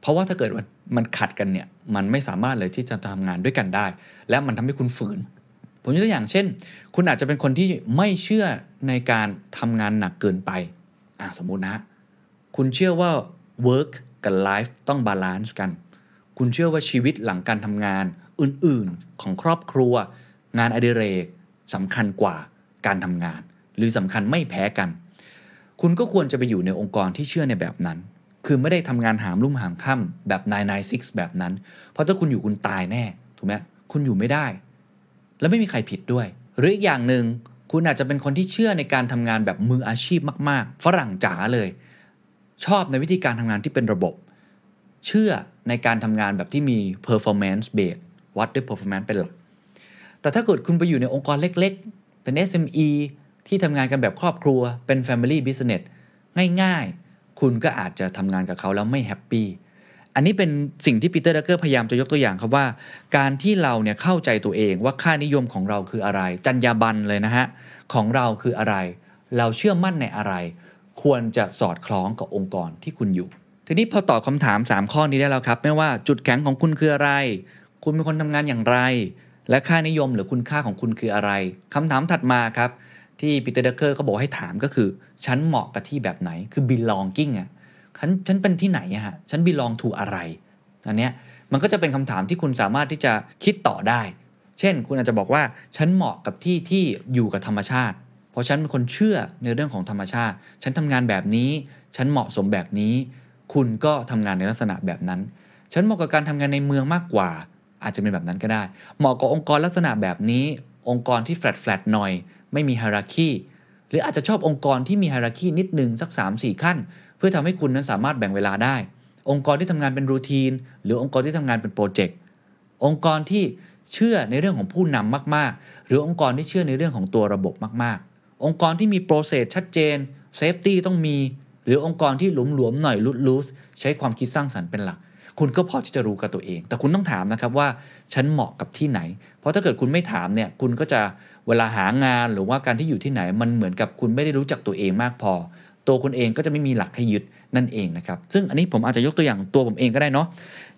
เพราะว่าถ้าเกิดมันมันขัดกันเนี่ย มันไม่สามารถเลยที่จะทำงานด้วยกันได้ และมันทำให้คุณฝืนผมยกตัวอย่างเช่น คุณอาจจะเป็นคนที่ไม่เชื่อในการทำงานหนักเกินไป อะสมมุตินะ คุณเชื่อว่า work กับ life ต้อง balance กัน คุณเชื่อว่าชีวิตหลังการทำงานอื่นๆของครอบครัว งานอดิเรกสำคัญกว่าการทำงาน หรือสำคัญไม่แพ้กัน คุณก็ควรจะไปอยู่ในองค์กรที่เชื่อในแบบนั้น คือไม่ได้ทำงานหามรุ่มหามค่ำแบบ996แบบนั้น เพราะถ้าคุณอยู่คุณตายแน่ถูกไหมคุณอยู่ไม่ได้ และไม่มีใครผิดด้วย หรืออีกอย่างหนึ่งคุณอาจจะเป็นคนที่เชื่อในการทำงานแบบมืออาชีพมาก ๆ ฝรั่งจ๋าเลย ชอบในวิธีการทำงานที่เป็นระบบ เชื่อในการทำงานแบบที่มี performance based วัดด้วย performance เป็นหลัก แต่ถ้าเกิดคุณไปอยู่ในองค์กรเล็กๆ เป็น SME ที่ทำงานกันแบบครอบครัว เป็น Family Business ง่ายๆ คุณก็อาจจะทำงานกับเขาแล้วไม่ happy อันนี้เป็นสิ่งที่ปีเตอร์ดรักเกอร์พยายามจะยกตัวอย่างครับว่า การที่เราเนี่ยเข้าใจตัวเองว่าค่านิยมของเราคืออะไร จรรยาบรรณเลยนะฮะ ของเราคืออะไร เราเชื่อมั่นในอะไร ควรจะสอดคล้องกับองค์กรที่คุณอยู่ ทีนี้พอตอบคำถาม 3 ข้อนี้ได้แล้วครับ ไม่ว่าจุดแข็งของคุณคืออะไร คุณเป็นคนทำงานอย่างไร และค่านิยมหรือคุณค่าของคุณคืออะไรคำถามถัดมาครับที่ปีเตอร์ดรักเกอร์เขาบอกให้ถามก็คือ ฉันเหมาะกับที่แบบไหนคือ belonging อะฉันฉันเป็นที่ไหนอะฮะฉัน belong to อะไรอันเนี้ยมันก็จะเป็นคำถามที่คุณสามารถที่จะคิดต่อได้ เช่น คุณอาจจะบอกว่า ฉันเหมาะกับที่ที่อยู่กับธรรมชาติ เพราะฉันเป็นคนเชื่อในเรื่องของธรรมชาติ ฉันทำงานแบบนี้ ฉันเหมาะสมแบบนี้ คุณก็ทำงานในลักษณะแบบนั้น ฉันเหมาะกับการทำงานในเมืองมากกว่า อาจจะเป็นแบบนั้นก็ได้ เหมาะกับองค์กรลักษณะแบบนี้ องค์กรที่ flat flat หน่อย ไม่มี hierarchy หรืออาจจะชอบองค์กรที่มี hierarchy นิดนึงสัก 3-4 ขั้น เพื่อทำให้คุณนั้นสามารถแบ่งเวลาได้ องค์กรที่ทำงานเป็น routine หรือองค์กรที่ทำงานเป็น project องค์กรที่เชื่อในเรื่องของผู้นำมาก ๆ หรือองค์กรที่เชื่อในเรื่องของตัวระบบมาก องค์กรที่มี process ชัดเจน safety ต้องมี หรือองค์กรที่หลวมๆหน่อย loose loose ใช้ความคิดสร้างสรรค์เป็นหลัก คุณก็พอที่จะรู้กับตัวเอง แต่คุณต้องถามนะครับว่าฉันเหมาะกับที่ไหน เพราะถ้าเกิดคุณไม่ถามเนี่ยคุณก็จะเวลาหางานหรือว่าการที่อยู่ที่ไหน มันเหมือนกับคุณไม่ได้รู้จักตัวเองมากพอ ตัวคุณเองก็จะไม่มีหลักให้ยึดนั่นเองนะครับซึ่งอันนี้ผมอาจจะยกตัวอย่างตัวผมเองก็ได้เนาะ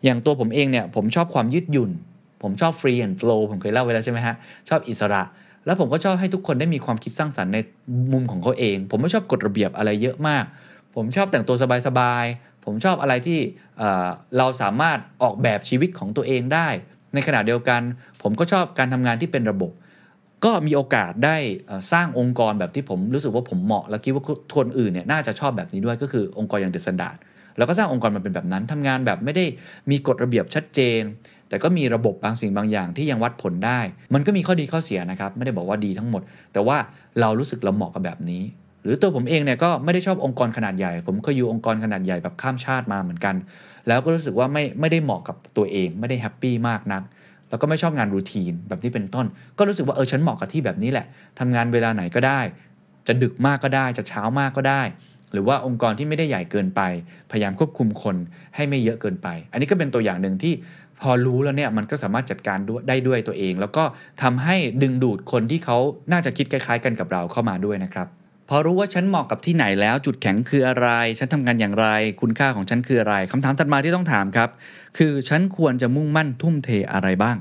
อย่างตัวผมเองเนี่ยผมชอบความยืดหยุ่น ผมชอบ free and flow ผมเคยเล่าไว้แล้วใช่ไหมฮะชอบอิสระ แล้วผมก็ชอบให้ทุกคนได้มีความคิดสร้างสรรค์ในมุมของเขาเอง ผมไม่ชอบกฎระเบียบอะไรเยอะมาก ผมชอบแต่งตัวสบายๆ ผมชอบอะไรที่เราสามารถออกแบบชีวิตของตัวเองได้ ในขณะเดียวกัน ผมก็ชอบการทำงานที่เป็นระบบ ก็มีโอกาสได้สร้างองค์กรแบบที่ผมรู้สึกว่าผมเหมาะ และคิดว่าคนอื่นเนี่ยน่าจะชอบแบบนี้ด้วยก็คือองค์กรอย่าง The Standard แล้วก็สร้างองค์กรมันเป็นแบบนั้นทำงานแบบไม่ได้มีกฎระเบียบชัดเจน แต่ก็มีระบบบางสิ่งบางอย่างที่ยังวัดผลได้ มันก็มีข้อดีข้อเสียนะครับ ไม่ได้บอกว่าดีทั้งหมด แต่ว่าเรารู้สึกเราเหมาะกับแบบนี้ หรือตัวผมเองเนี่ยก็ไม่ได้ชอบองค์กรขนาดใหญ่ ผมเคยอยู่องค์กรขนาดใหญ่แบบข้ามชาติมาเหมือนกัน แล้วก็รู้สึกว่าไม่ไม่ได้เหมาะกับตัวเอง ไม่ได้แฮปปี้มากนักแล้วก็ไม่ชอบงานรูทีนแบบนี้เป็นต้น ก็รู้สึกว่าเออฉันเหมาะกับที่แบบนี้แหละทำงานเวลาไหนก็ได้ จะดึกมากก็ได้ จะเช้ามากก็ได้ หรือว่าองค์กรที่ไม่ได้ใหญ่เกินไป พยายามควบคุมคนให้ไม่เยอะเกินไป อันนี้ก็เป็นตัวอย่างหนึ่งที่พอรู้แล้วเนี่ยมันก็สามารถจัดการด้วยได้ด้วยตัวเอง แล้วก็ทำให้ดึงดูดคนที่เขาน่าจะคิดคล้าย ๆ กันกับเราเข้ามาด้วยนะครับพอรู้ว่าฉันเหมาะกับที่ไหนแล้ว จุดแข็งคืออะไร ฉันทำงานอย่างไร คุณค่าของฉันคืออะไรคำถามถัดมาที่ต้องถามครับ คือฉันควรจะมุ่งมั่นทุ่มเทอะไรบ้าง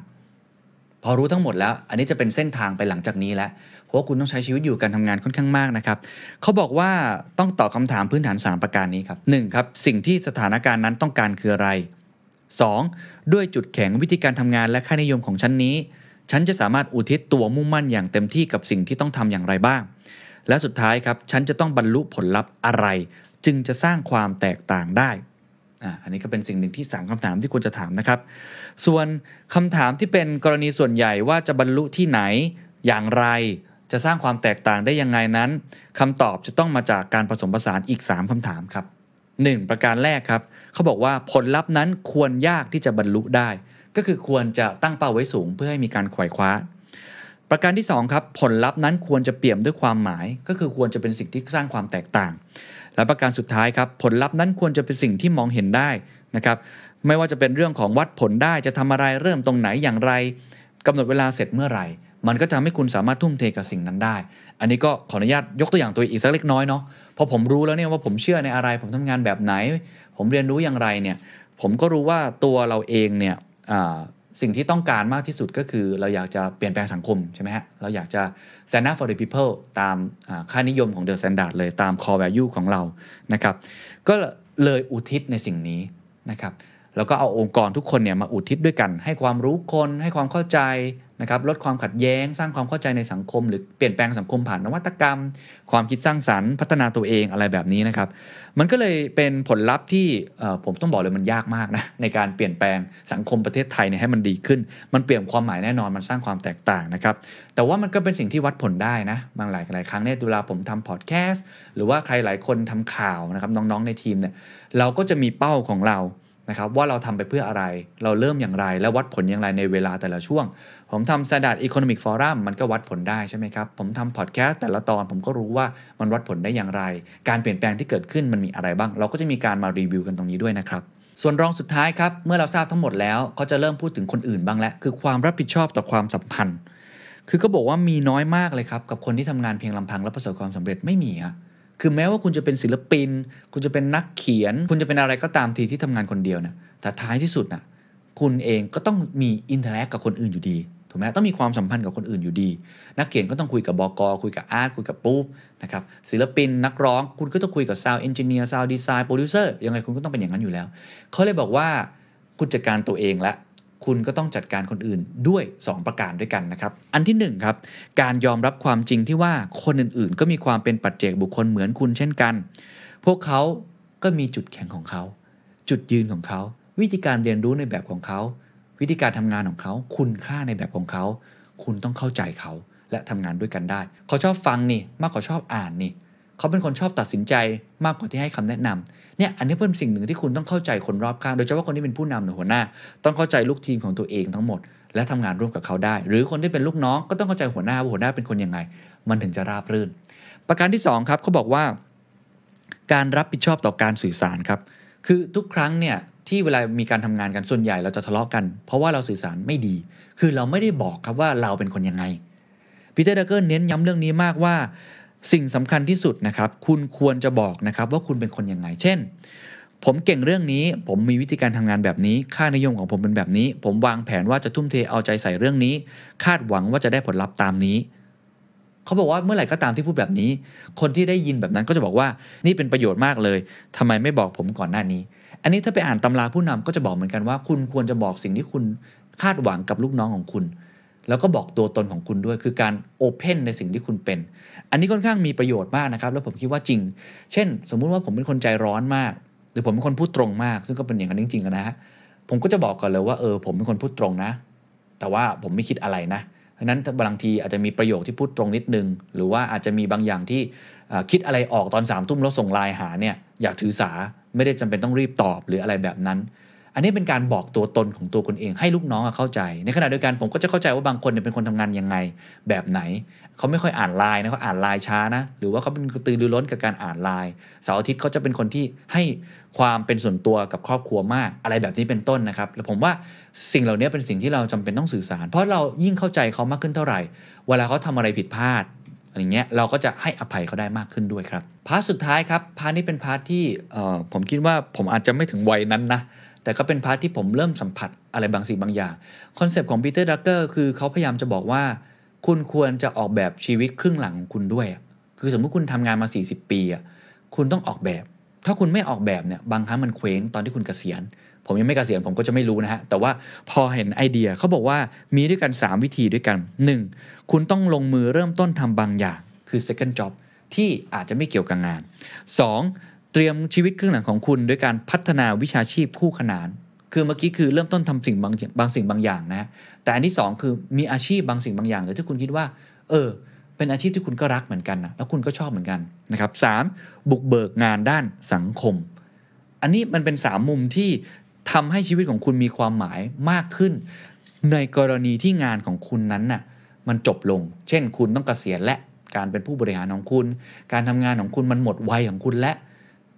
พอรู้ทั้งหมดแล้ว อันนี้จะเป็นเส้นทางไปหลังจากนี้แล้วเพราะว่าคุณต้องใช้ชีวิตอยู่การทำงานค่อนข้างมากนะครับเขาบอกว่าต้องตอบคำถามพื้นฐาน 3 ประการนี้ครับหนึ่งครับสิ่งที่สถานการณ์นั้นต้องการคืออะไร 2. ด้วยจุดแข็งวิธีการทำงานและค่านิยมของฉันนี้ ฉันจะสามารถอุทิศตัวมุ่งมั่นอย่างเต็มที่กับสิ่งที่ต้องทำอย่างไรบ้าง และสุดท้ายครับฉันจะต้องบรรลุผลลัพธ์อะไร จึงจะสร้างความแตกต่างได้ อะอันนี้ก็เป็นสิ่งหนึ่งที่สามคำถามที่ควรจะถามนะครับ ส่วนคำถามที่เป็นกรณีส่วนใหญ่ว่าจะบรรลุที่ไหนอย่างไร จะสร้างความแตกต่างได้ยังไงนั้นคำตอบจะต้องมาจากการผสมผสานอีก 3คำถามครับ 1. ประการแรกครับ เขาบอกว่าผลลัพธ์นั้นควรยากที่จะบรรลุได้ ก็คือควรจะตั้งเป้าไว้สูง เพื่อให้มีการขว่คว้า ประการที่2ครับผลลัพธ์นั้นควรจะเปี่ยมด้วยความหมาย ก็คือควรจะเป็นสิ่งที่สร้างความแตกต่าง และประการสุดท้ายครับผลลัพธ์นั้นควรจะเป็นสิ่งที่มองเห็นได้นะครับไม่ว่าจะเป็นเรื่องของวัดผลได้จะทำอะไรเริ่มตรงไหนอย่างไรกำหนดเวลาเสร็จเมื่อไหร่ มันก็จะทำให้คุณสามารถทุ่มเทกับสิ่งนั้นได้ อันนี้ก็ขออนุญาตยกตัวอย่างตัวอีกสักเล็กน้อยเนาะพอผมรู้แล้วเนี่ยว่าผมเชื่อในอะไร ผมทำงานแบบไหน ผมเรียนรู้อย่างไรเนี่ยผมก็รู้ว่าตัวเราเองเนี่ย สิ่งที่ต้องการมากที่สุดก็คือเราอยากจะเปลี่ยนแปลงสังคมใช่ไหมฮะ เราอยากจะ stand up for the people ตามค่านิยมของ the standard เลยตาม core value ของเรานะครับ ก็เลยอุทิศในสิ่งนี้นะครับ แล้วก็เอาองค์กรทุกคนเนี่ยมาอุทิศด้วยกัน ให้ความรู้คนให้ความเข้าใจ นะครับลดความขัดแย้งสร้างความเข้าใจในสังคม หรือเปลี่ยนแปลงสังคมผ่านนวัตกรรม ความคิดสร้างสรรค์พัฒนาตัวเองอะไรแบบนี้นะครับ มันก็เลยเป็นผลลัพธ์ที่ผมต้องบอกเลยมันยากมากนะในการเปลี่ยนแปลงสังคมประเทศไทยเนี่ยให้มันดีขึ้น มันเปลี่ยนความหมายแน่นอนมันสร้างความแตกต่างนะครับแต่ว่ามันก็เป็นสิ่งที่วัดผลได้นะบางหลายหลายครั้งเนี่ยเวลาผมทำพอดแคสต์หรือว่าใครหลายคนทำข่าวนะครับน้องๆในทีมเนี่ยเราก็จะมีเป้าของเรานะครับว่าเราทำไปเพื่ออะไร เราเริ่มอย่างไร และวัดผลอย่างไรในเวลาแต่ละช่วง ผมทำ Standard Economic Forum มันก็วัดผลได้ใช่ไหมครับ ผมทำพอดแคสต์แต่ละตอนผมก็รู้ว่ามันวัดผลได้อย่างไร การเปลี่ยนแปลงที่เกิดขึ้นมันมีอะไรบ้าง เราก็จะมีการมารีวิวกันตรงนี้ด้วยนะครับ ส่วนรองสุดท้ายครับ เมื่อเราทราบทั้งหมดแล้วก็จะเริ่มพูดถึงคนอื่นบ้างแล้ว คือความรับผิดชอบต่อความสัมพันธ์ คือก็บอกว่ามีน้อยมากเลยครับกับคนที่ทำงานเพียงลำพังและประสบความสำเร็จไม่มีอะคือแม้ว่าคุณจะเป็นศิลปิน คุณจะเป็นนักเขียน คุณจะเป็นอะไรก็ตามทีที่ทำงานคนเดียวนะแต่ท้ายที่สุดนะคุณเองก็ต้องมี interact กับคนอื่นอยู่ดี ถูกไหมต้องมีความสัมพันธ์กับคนอื่นอยู่ดี นักเขียนก็ต้องคุยกับ บ.ก. คุยกับ art คุยกับ proof นะครับศิลปินนักร้องคุณก็ต้องคุยกับ sound engineer sound design โปรดิวเซอร์ยังไงคุณก็ต้องเป็นอย่างนั้นอยู่แล้ว เขาเลยบอกว่าคุณจัดการตัวเองและคุณก็ต้องจัดการคนอื่นด้วย 2 ประการด้วยกันนะครับ อันที่1ครับการยอมรับความจริงที่ว่าคนอื่นๆ ก็มีความเป็นปัจเจกบุคคลเหมือนคุณเช่นกัน พวกเขาก็มีจุดแข็งของเขา จุดยืนของเขา วิธีการเรียนรู้ในแบบของเขา วิธีการทำงานของเขา คุณค่าในแบบของเขา คุณต้องเข้าใจเขาและทำงานด้วยกันได้ เขาชอบฟังนี่มากกว่าชอบอ่านนี่ เขาเป็นคนชอบตัดสินใจมากกว่าที่ให้คำแนะนำเนี่ยอันนี้เป็นสิ่งหนึ่งที่คุณต้องเข้าใจคนรอบข้าง โดยเฉพาะคนที่เป็นผู้นำหรือหัวหน้า ต้องเข้าใจลูกทีมของตัวเองทั้งหมด และทำงานร่วมกับเขาได้ หรือคนที่เป็นลูกน้องก็ต้องเข้าใจหัวหน้าว่าหัวหน้าเป็นคนยังไง มันถึงจะราบรื่น ประการที่สองครับเขาบอกว่า การรับผิดชอบต่อการสื่อสารครับ คือทุกครั้งเนี่ย ที่เวลามีการทำงานกันส่วนใหญ่เราจะทะเลาะกัน เพราะว่าเราสื่อสารไม่ดี คือเราไม่ได้บอกครับว่าเราเป็นคนยังไงปีเตอร์ ดรักเกอร์เน้นย้ำเรื่องนี้มากว่า สิ่งสำคัญที่สุดนะครับ คุณควรจะบอกนะครับว่าคุณเป็นคนยังไง เช่น ผมเก่งเรื่องนี้ ผมมีวิธีการทำงานแบบนี้ ค่านิยมของผมเป็นแบบนี้ ผมวางแผนว่าจะทุ่มเทเอาใจใส่เรื่องนี้ คาดหวังว่าจะได้ผลลัพธ์ตามนี้เขาบอกว่าเมื่อไหร่ก็ตามที่พูดแบบนี้ คนที่ได้ยินแบบนั้นก็จะบอกว่านี่เป็นประโยชน์มากเลยทำไมไม่บอกผมก่อนหน้านี้ อันนี้ถ้าไปอ่านตำราผู้นำก็จะบอกเหมือนกันว่า คุณควรจะบอกสิ่งที่คุณคาดหวังกับลูกน้องของคุณ แล้วก็บอกตัวตนของคุณด้วย คือการโอเพนในสิ่งที่คุณเป็น อันนี้ค่อนข้างมีประโยชน์มากนะครับ แล้วผมคิดว่าจริง เช่น สมมุติว่าผมเป็นคนใจร้อนมาก หรือผมเป็นคนพูดตรงมาก ซึ่งก็เป็นอย่างนั้นจริงๆนะฮะผมก็จะบอกก่อนเลยว่าเออผมเป็นคนพูดตรงนะ แต่ว่าผมไม่คิดอะไรนะเพราะนั้นบางทีอาจจะมีประโยคที่พูดตรงนิดนึง หรือว่าอาจจะมีบางอย่างที่คิดอะไรออกตอนสามทุ่มแล้วส่งไลน์หาเนี่ยอยากถือสา ไม่ได้จำเป็นต้องรีบตอบหรืออะไรแบบนั้น อันนี้เป็นการบอกตัวตนของตัวคนเองให้ลูกน้องเข้าใจ ในขณะเดียวกันผมก็จะเข้าใจว่าบางคนเป็นคนทำงานยังไงแบบไหน เขาไม่ค่อยอ่านไลน์นะเขาอ่านไลน์ช้านะ หรือว่าเขาเป็นกระตือรือร้นกับการอ่านไลน์เสาร์อาทิตย์เขาจะเป็นคนที่ให้ความเป็นส่วนตัวกับครอบครัวมากอะไรแบบนี้เป็นต้นนะครับแล้วผมว่าสิ่งเหล่านี้เป็นสิ่งที่เราจำเป็นต้องสื่อสาร เพราะเรายิ่งเข้าใจเขามากขึ้นเท่าไหร่ เวลาเขาทำอะไรผิดพลาด อะไรเงี้ยเราก็จะให้อภัยเขาได้มากขึ้นด้วยครับ part สุดท้ายครับ part นี้เป็น part ที่ผมคิดว่าผมอาจจะไม่ถึงวัยนั้นนะแต่ก็เป็น part ที่ผมเริ่มสัมผัสอะไรบางสิ่งบางอย่างconcept ของปีเตอร์ ดรักเกอร์คือเขาพยายามจะบอกว่า คุณควรจะออกแบบชีวิตครึ่งหลังของคุณด้วย คือสมมติคุณทำงานมา 40 ปีอะคุณต้องออกแบบ ถ้าคุณไม่ออกแบบเนี่ยบางครั้งมันเคว้งตอนที่คุณเกษียณ ผมยังไม่เกษียณผมก็จะไม่รู้นะฮะ แต่ว่าพอเห็นไอเดียเขาบอกว่ามีด้วยกัน 3 วิธีด้วยกัน 1. คุณต้องลงมือเริ่มต้นทำบางอย่าง คือ second job ที่อาจจะไม่เกี่ยวกับงาน 2. เตรียมชีวิตครึ่งหลังของคุณด้วยการพัฒนาวิชาชีพคู่ขนาน คือเมื่อกี้คือเริ่มต้นทำสิ่งบางบางสิ่งบางอย่างนะ แต่อันที่ 2 คือมีอาชีพบางสิ่งบางอย่างเลยที่คุณคิดว่า เออ เป็นอาชีพที่คุณก็รักเหมือนกันนะแล้วคุณก็ชอบเหมือนกันนะครับสามบุกเบิกงานด้านสังคมอันนี้มันเป็น 3 มุมที่ ทำให้ชีวิตของคุณมีความหมายมากขึ้น ในกรณีที่งานของคุณนั้นน่ะมันจบลง เช่น คุณต้องเกษียณและการเป็นผู้บริหารของคุณ การทำงานของคุณมันหมดวัยของคุณและ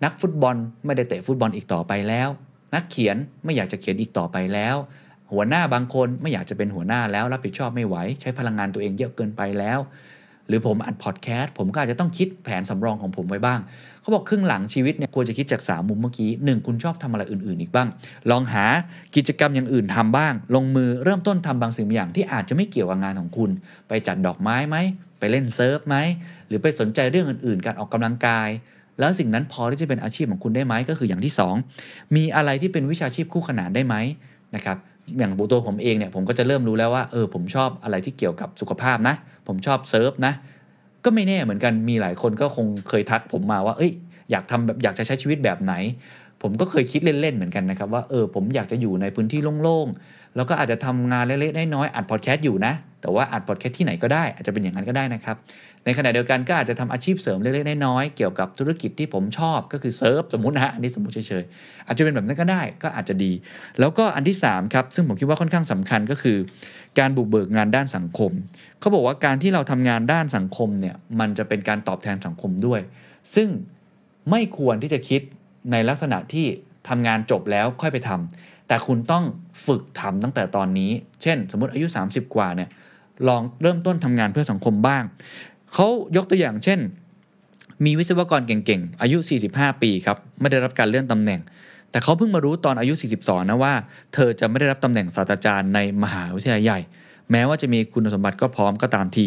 นักฟุตบอลไม่ได้เตะฟุตบอลอีกต่อไปแล้ว นักเขียนไม่อยากจะเขียนอีกต่อไปแล้ว หัวหน้าบางคนไม่อยากจะเป็นหัวหน้าแล้วรับผิดชอบไม่ไหว ใช้พลังงานตัวเองเยอะเกินไปแล้ว หรือผมอัดพอดแคสต์ผมก็อาจจะต้องคิดแผนสำรองของผมไว้บ้างเขาบอกครึ่งหลังชีวิตเนี่ยควรจะคิดจาก3มุมเมื่อกี้1คุณชอบทำอะไรอื่นๆอีกบ้าง ลองหากิจกรรมอย่างอื่นทำบ้าง ลงมือเริ่มต้นทำบางสิ่งบางอย่างที่อาจจะไม่เกี่ยวกับงานของคุณ ไปจัดดอกไม้ไหมไปเล่น surf ไหมหรือไปสนใจเรื่องอื่นๆ การออกกำลังกาย แล้วสิ่งนั้นพอที่จะเป็นอาชีพของคุณได้ไหมก็คืออย่างที่ 2 มีอะไรที่เป็นวิชาชีพคู่ขนานได้ไหมนะครับอย่างตัวผมเองเนี่ยผมก็จะเริ่มรู้แล้วว่าเออผมชอบอะไรที่เกี่ยวกับสุขภาพนะ ผมชอบ surf นะ ก็ไม่แน่เหมือนกันมีหลายคนก็คงเคยทักผมมาว่า เอ้ย อยากทำแบบอยากจะใช้ชีวิตแบบไหน ผมก็เคยคิดเล่นๆเหมือนกันนะครับว่าเออผมอยากจะอยู่ในพื้นที่โล่งๆแล้วก็อาจจะทำงานเล็กๆน้อยๆอัดพอดแคสต์อยู่นะ แต่ว่าอัดพอดแคสต์ที่ไหนก็ได้อาจจะเป็นอย่างนั้นก็ได้นะครับ ในขณะเดียวกันก็อาจจะทำอาชีพเสริมเล็กๆน้อยๆเกี่ยวกับธุรกิจที่ผมชอบก็คือเซิร์ฟสมมตินะฮะอันนี้สมมติเฉยๆอาจจะเป็นแบบนั้นก็ได้ก็อาจจะดี แล้วก็อันที่สามครับซึ่งผมคิดว่าค่อนข้างสำคัญก็คือ การบุกเบิกงานด้านสังคมเขาบอกว่าการที่เราทำงานด้านสังคมเนี่ยมันจะเป็นการตอบแทนสังคมด้วย ซึ่งไม่ควรที่จะคิดในลักษณะที่ทำงานจบแล้วค่อยไปทำแต่คุณต้องฝึกทำตั้งแต่ตอนนี้ เช่น สมมติอายุ 30 กว่าเนี่ยลองเริ่มต้นทำงานเพื่อสังคมบ้าง เขายกตัวอย่างเช่น มีวิศวกรเก่งๆ อายุ 45 ปีครับ ไม่ได้รับการเลื่อนตำแหน่ง แต่เขาเพิ่งมารู้ตอนอายุ 42 นะว่า เธอจะไม่ได้รับตำแหน่งศาสตราจารย์ในมหาวิทยาลัยใหญ่ แม้ว่าจะมีคุณสมบัติก็พร้อมก็ตามที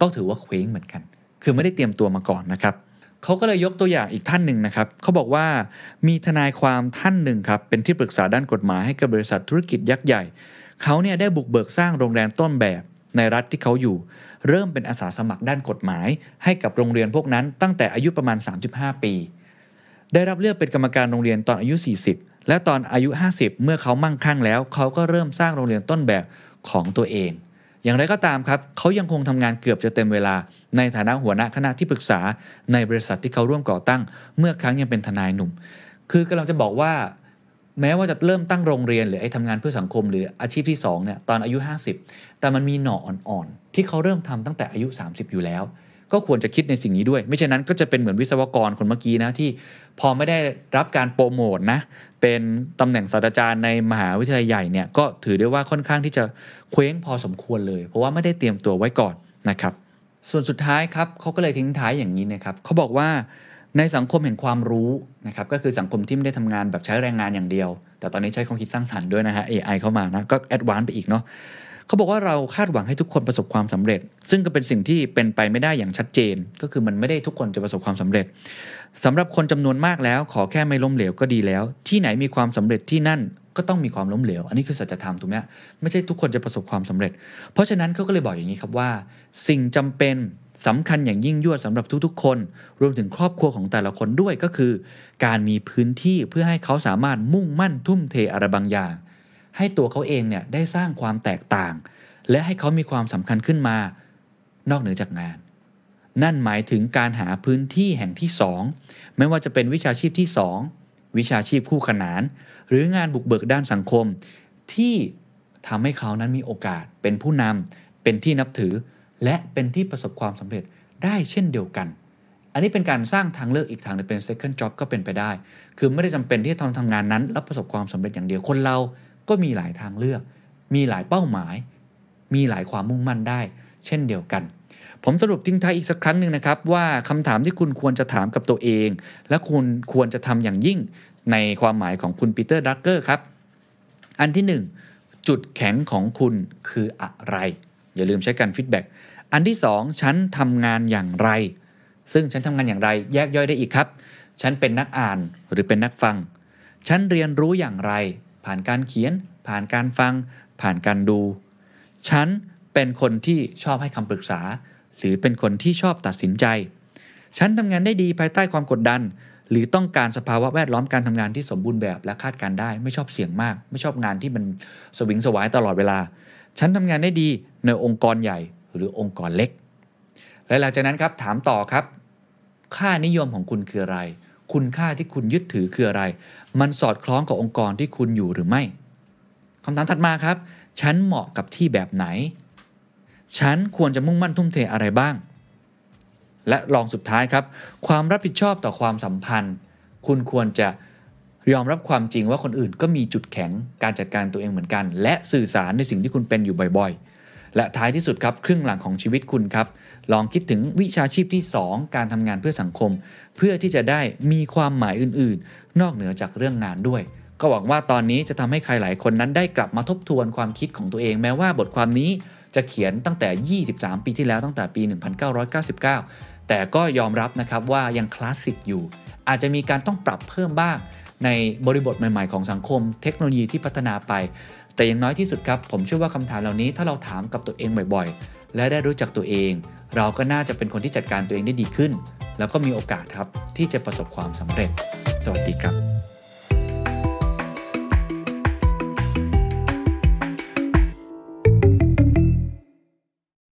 ต้องถือว่าเคว้งเหมือนกัน คือไม่ได้เตรียมตัวมาก่อนนะครับเขาก็เลยยกตัวอย่างอีกท่านหนึ่งนะครับ เขาบอกว่ามีทนายความท่านหนึ่งครับ เป็นที่ปรึกษาด้านกฎหมายให้กับบริษัทธุรกิจยักษ์ใหญ่ เขาเนี่ยได้บุกเบิกสร้างโรงแรมต้นแบบ ในรัฐที่เขาอยู่ เริ่มเป็นอาสาสมัครด้านกฎหมาย ให้กับโรงเรียนพวกนั้นตั้งแต่อายุประมาณ 35 ปี ได้รับเลือกเป็นกรรมการโรงเรียนตอนอายุ 40 และตอนอายุ 50 เมื่อเขามั่งคั่งแล้ว เขาก็เริ่มสร้างโรงเรียนต้นแบบของตัวเอง อย่างไรก็ตามครับ เขายังคงทำงานเกือบจะเต็มเวลา ในฐานะหัวหน้าคณะที่ปรึกษาในบริษัทที่เขาร่วมก่อตั้ง เมื่อครั้งยังเป็นทนายหนุ่ม คือกำลังจะบอกว่า แม้ว่าจะเริ่มตั้งโรงเรียนหรือไอ้ทำงานเพื่อสังคมหรืออาชีพที่2เนี่ยตอนอายุ 50 แต่มันมีหน่ออ่อนๆ ที่เขาเริ่มทำตั้งแต่อายุ 30 อยู่แล้ว ก็ควรจะคิดในสิ่งนี้ด้วย ไม่เช่นนั้นก็จะเป็นเหมือนวิศวกรคนเมื่อกี้นะที่พอไม่ได้รับการโปรโมทนะเป็นตำแหน่งศาสตราจารย์ในมหาวิทยาลัยใหญ่เนี่ยก็ถือได้ว่าค่อนข้างที่จะเคว้งพอสมควรเลย เพราะว่าไม่ได้เตรียมตัวไว้ก่อนนะครับส่วนสุดท้ายครับเขาก็เลยทิ้งท้ายอย่างนี้นะครับเขาบอกว่า ในสังคมแห่งความรู้นะครับก็คือสังคมที่ไม่ได้ทำงานแบบใช้แรงงานอย่างเดียว แต่ตอนนี้ใช้ความคิดสร้างสรรค์ด้วยนะฮะ AI เข้ามานะก็แอดวานซ์ไปอีกเนาะเขาบอกว่าเราคาดหวังให้ทุกคนประสบความสำเร็จ ซึ่งก็เป็นสิ่งที่เป็นไปไม่ได้อย่างชัดเจน ก็คือมันไม่ได้ทุกคนจะประสบความสำเร็จสำหรับคนจำนวนมากแล้ว ขอแค่ไม่ล้มเหลวก็ดีแล้ว ที่ไหนมีความสำเร็จที่นั่นก็ต้องมีความล้มเหลว อันนี้คือสัจธรรมถูกไหมไม่ใช่ทุกคนจะประสบความสำเร็จ เพราะฉะนั้นเขาก็เลยบอกอย่างนี้ครับว่า สิ่งจำเป็น สำคัญอย่างยิ่งยวดสำหรับทุกๆ คน รวมถึงครอบครัวของแต่ละคนด้วยก็คือ การมีพื้นที่เพื่อให้เขาสามารถมุ่งมั่นทุ่มเทอะไรบางอย่าง ให้ตัวเขาเองเนี่ยได้สร้างความแตกต่าง และให้เขามีความสำคัญขึ้นมา นอกเหนือจากงาน นั่นหมายถึงการหาพื้นที่แห่งที่ 2 ไม่ว่าจะเป็นวิชาชีพที่ 2 วิชาชีพคู่ขนาน หรืองานบุกเบิกด้านสังคม ที่ทำให้เขานั้นมีโอกาสเป็นผู้นำเป็นที่นับถือ และเป็นที่ประสบความสำเร็จได้เช่นเดียวกัน อันนี้เป็นการสร้างทางเลือกอีกทางหนึงเป็น second job ก็เป็นไปได้ คือไม่ได้จำเป็นที่จะทำทำงานนั้น แล้วประสบความสำเร็จอย่างเดียวคนเราก็มีหลายทางเลือก มีหลายเป้าหมาย มีหลายความมุ่งมั่นได้ เช่นเดียวกัน ผมสรุปทิ้งท้ายอีกสักครั้งหนึ่งนะครับว่าคำถามที่คุณควรจะถามกับตัวเอง และคุณควรจะทำอย่างยิ่งในความหมายของคุณปีเตอร์ ดรักเกอร์ครับ อันที่ 1 จุดแข็งของคุณคืออะไร อย่าลืมใช้การ feedback อันที่ 2 ฉันทำงานอย่างไร ซึ่งฉันทำงานอย่างไร แยกย่อยได้อีกครับ ฉันเป็นนักอ่านหรือเป็นนักฟัง ฉันเรียนรู้อย่างไร ผ่านการเขียน ผ่านการฟัง ผ่านการดู ฉันเป็นคนที่ชอบให้คำปรึกษา หรือเป็นคนที่ชอบตัดสินใจ ฉันทำงานได้ดีภายใต้ความกดดัน หรือต้องการสภาวะแวดล้อมการทำงานที่สมบูรณ์แบบและคาดการได้ ไม่ชอบเสี่ยงมาก ไม่ชอบงานที่มันสวิงสวายตลอดเวลา ฉันทำงานได้ดีในองค์กรใหญ่หรือองค์กรเล็ก และหลังจากนั้นครับถามต่อครับ ค่านิยมของคุณคืออะไร คุณค่าที่คุณยึดถือคืออะไร มันสอดคล้องกับองค์กรที่คุณอยู่หรือไม่คำถามถัดมาครับ ฉันเหมาะกับที่แบบไหน ฉันควรจะมุ่งมั่นทุ่มเทอะไรบ้าง และลองสุดท้ายครับ ความรับผิดชอบต่อความสัมพันธ์ คุณควรจะ ยอมรับความจริงว่าคนอื่นก็มีจุดแข็งการจัดการตัวเองเหมือนกัน และสื่อสารในสิ่งที่คุณเป็นอยู่บ่อยๆ และท้ายที่สุดครับครึ่งหลังของชีวิตคุณครับ ลองคิดถึงวิชาชีพที่ 2 การทำงานเพื่อสังคม เพื่อที่จะได้มีความหมายอื่นๆ นอกเหนือจากเรื่องงานด้วย ก็หวังว่าตอนนี้จะทำให้ใครหลายคนนั้นได้กลับมาทบทวนความคิดของตัวเอง แม้ว่าบทความนี้จะเขียนตั้งแต่ 23 ปีที่แล้วตั้งแต่ปี 1999 แต่ก็ยอมรับนะครับว่ายังคลาสสิกอยู่ อาจจะมีการต้องปรับเพิ่มบ้าง ในบริบทใหม่ๆของสังคม เทคโนโลยีที่พัฒนาไป แต่อย่างน้อยที่สุดครับ ผมเชื่อว่าคำถามเหล่านี้ถ้าเราถามกับตัวเองบ่อยๆ และได้รู้จักตัวเอง เราก็น่าจะเป็นคนที่จัดการตัวเองได้ดีขึ้น แล้วก็มีโอกาสครับที่จะประสบความสำเร็จ สวัสดีครับ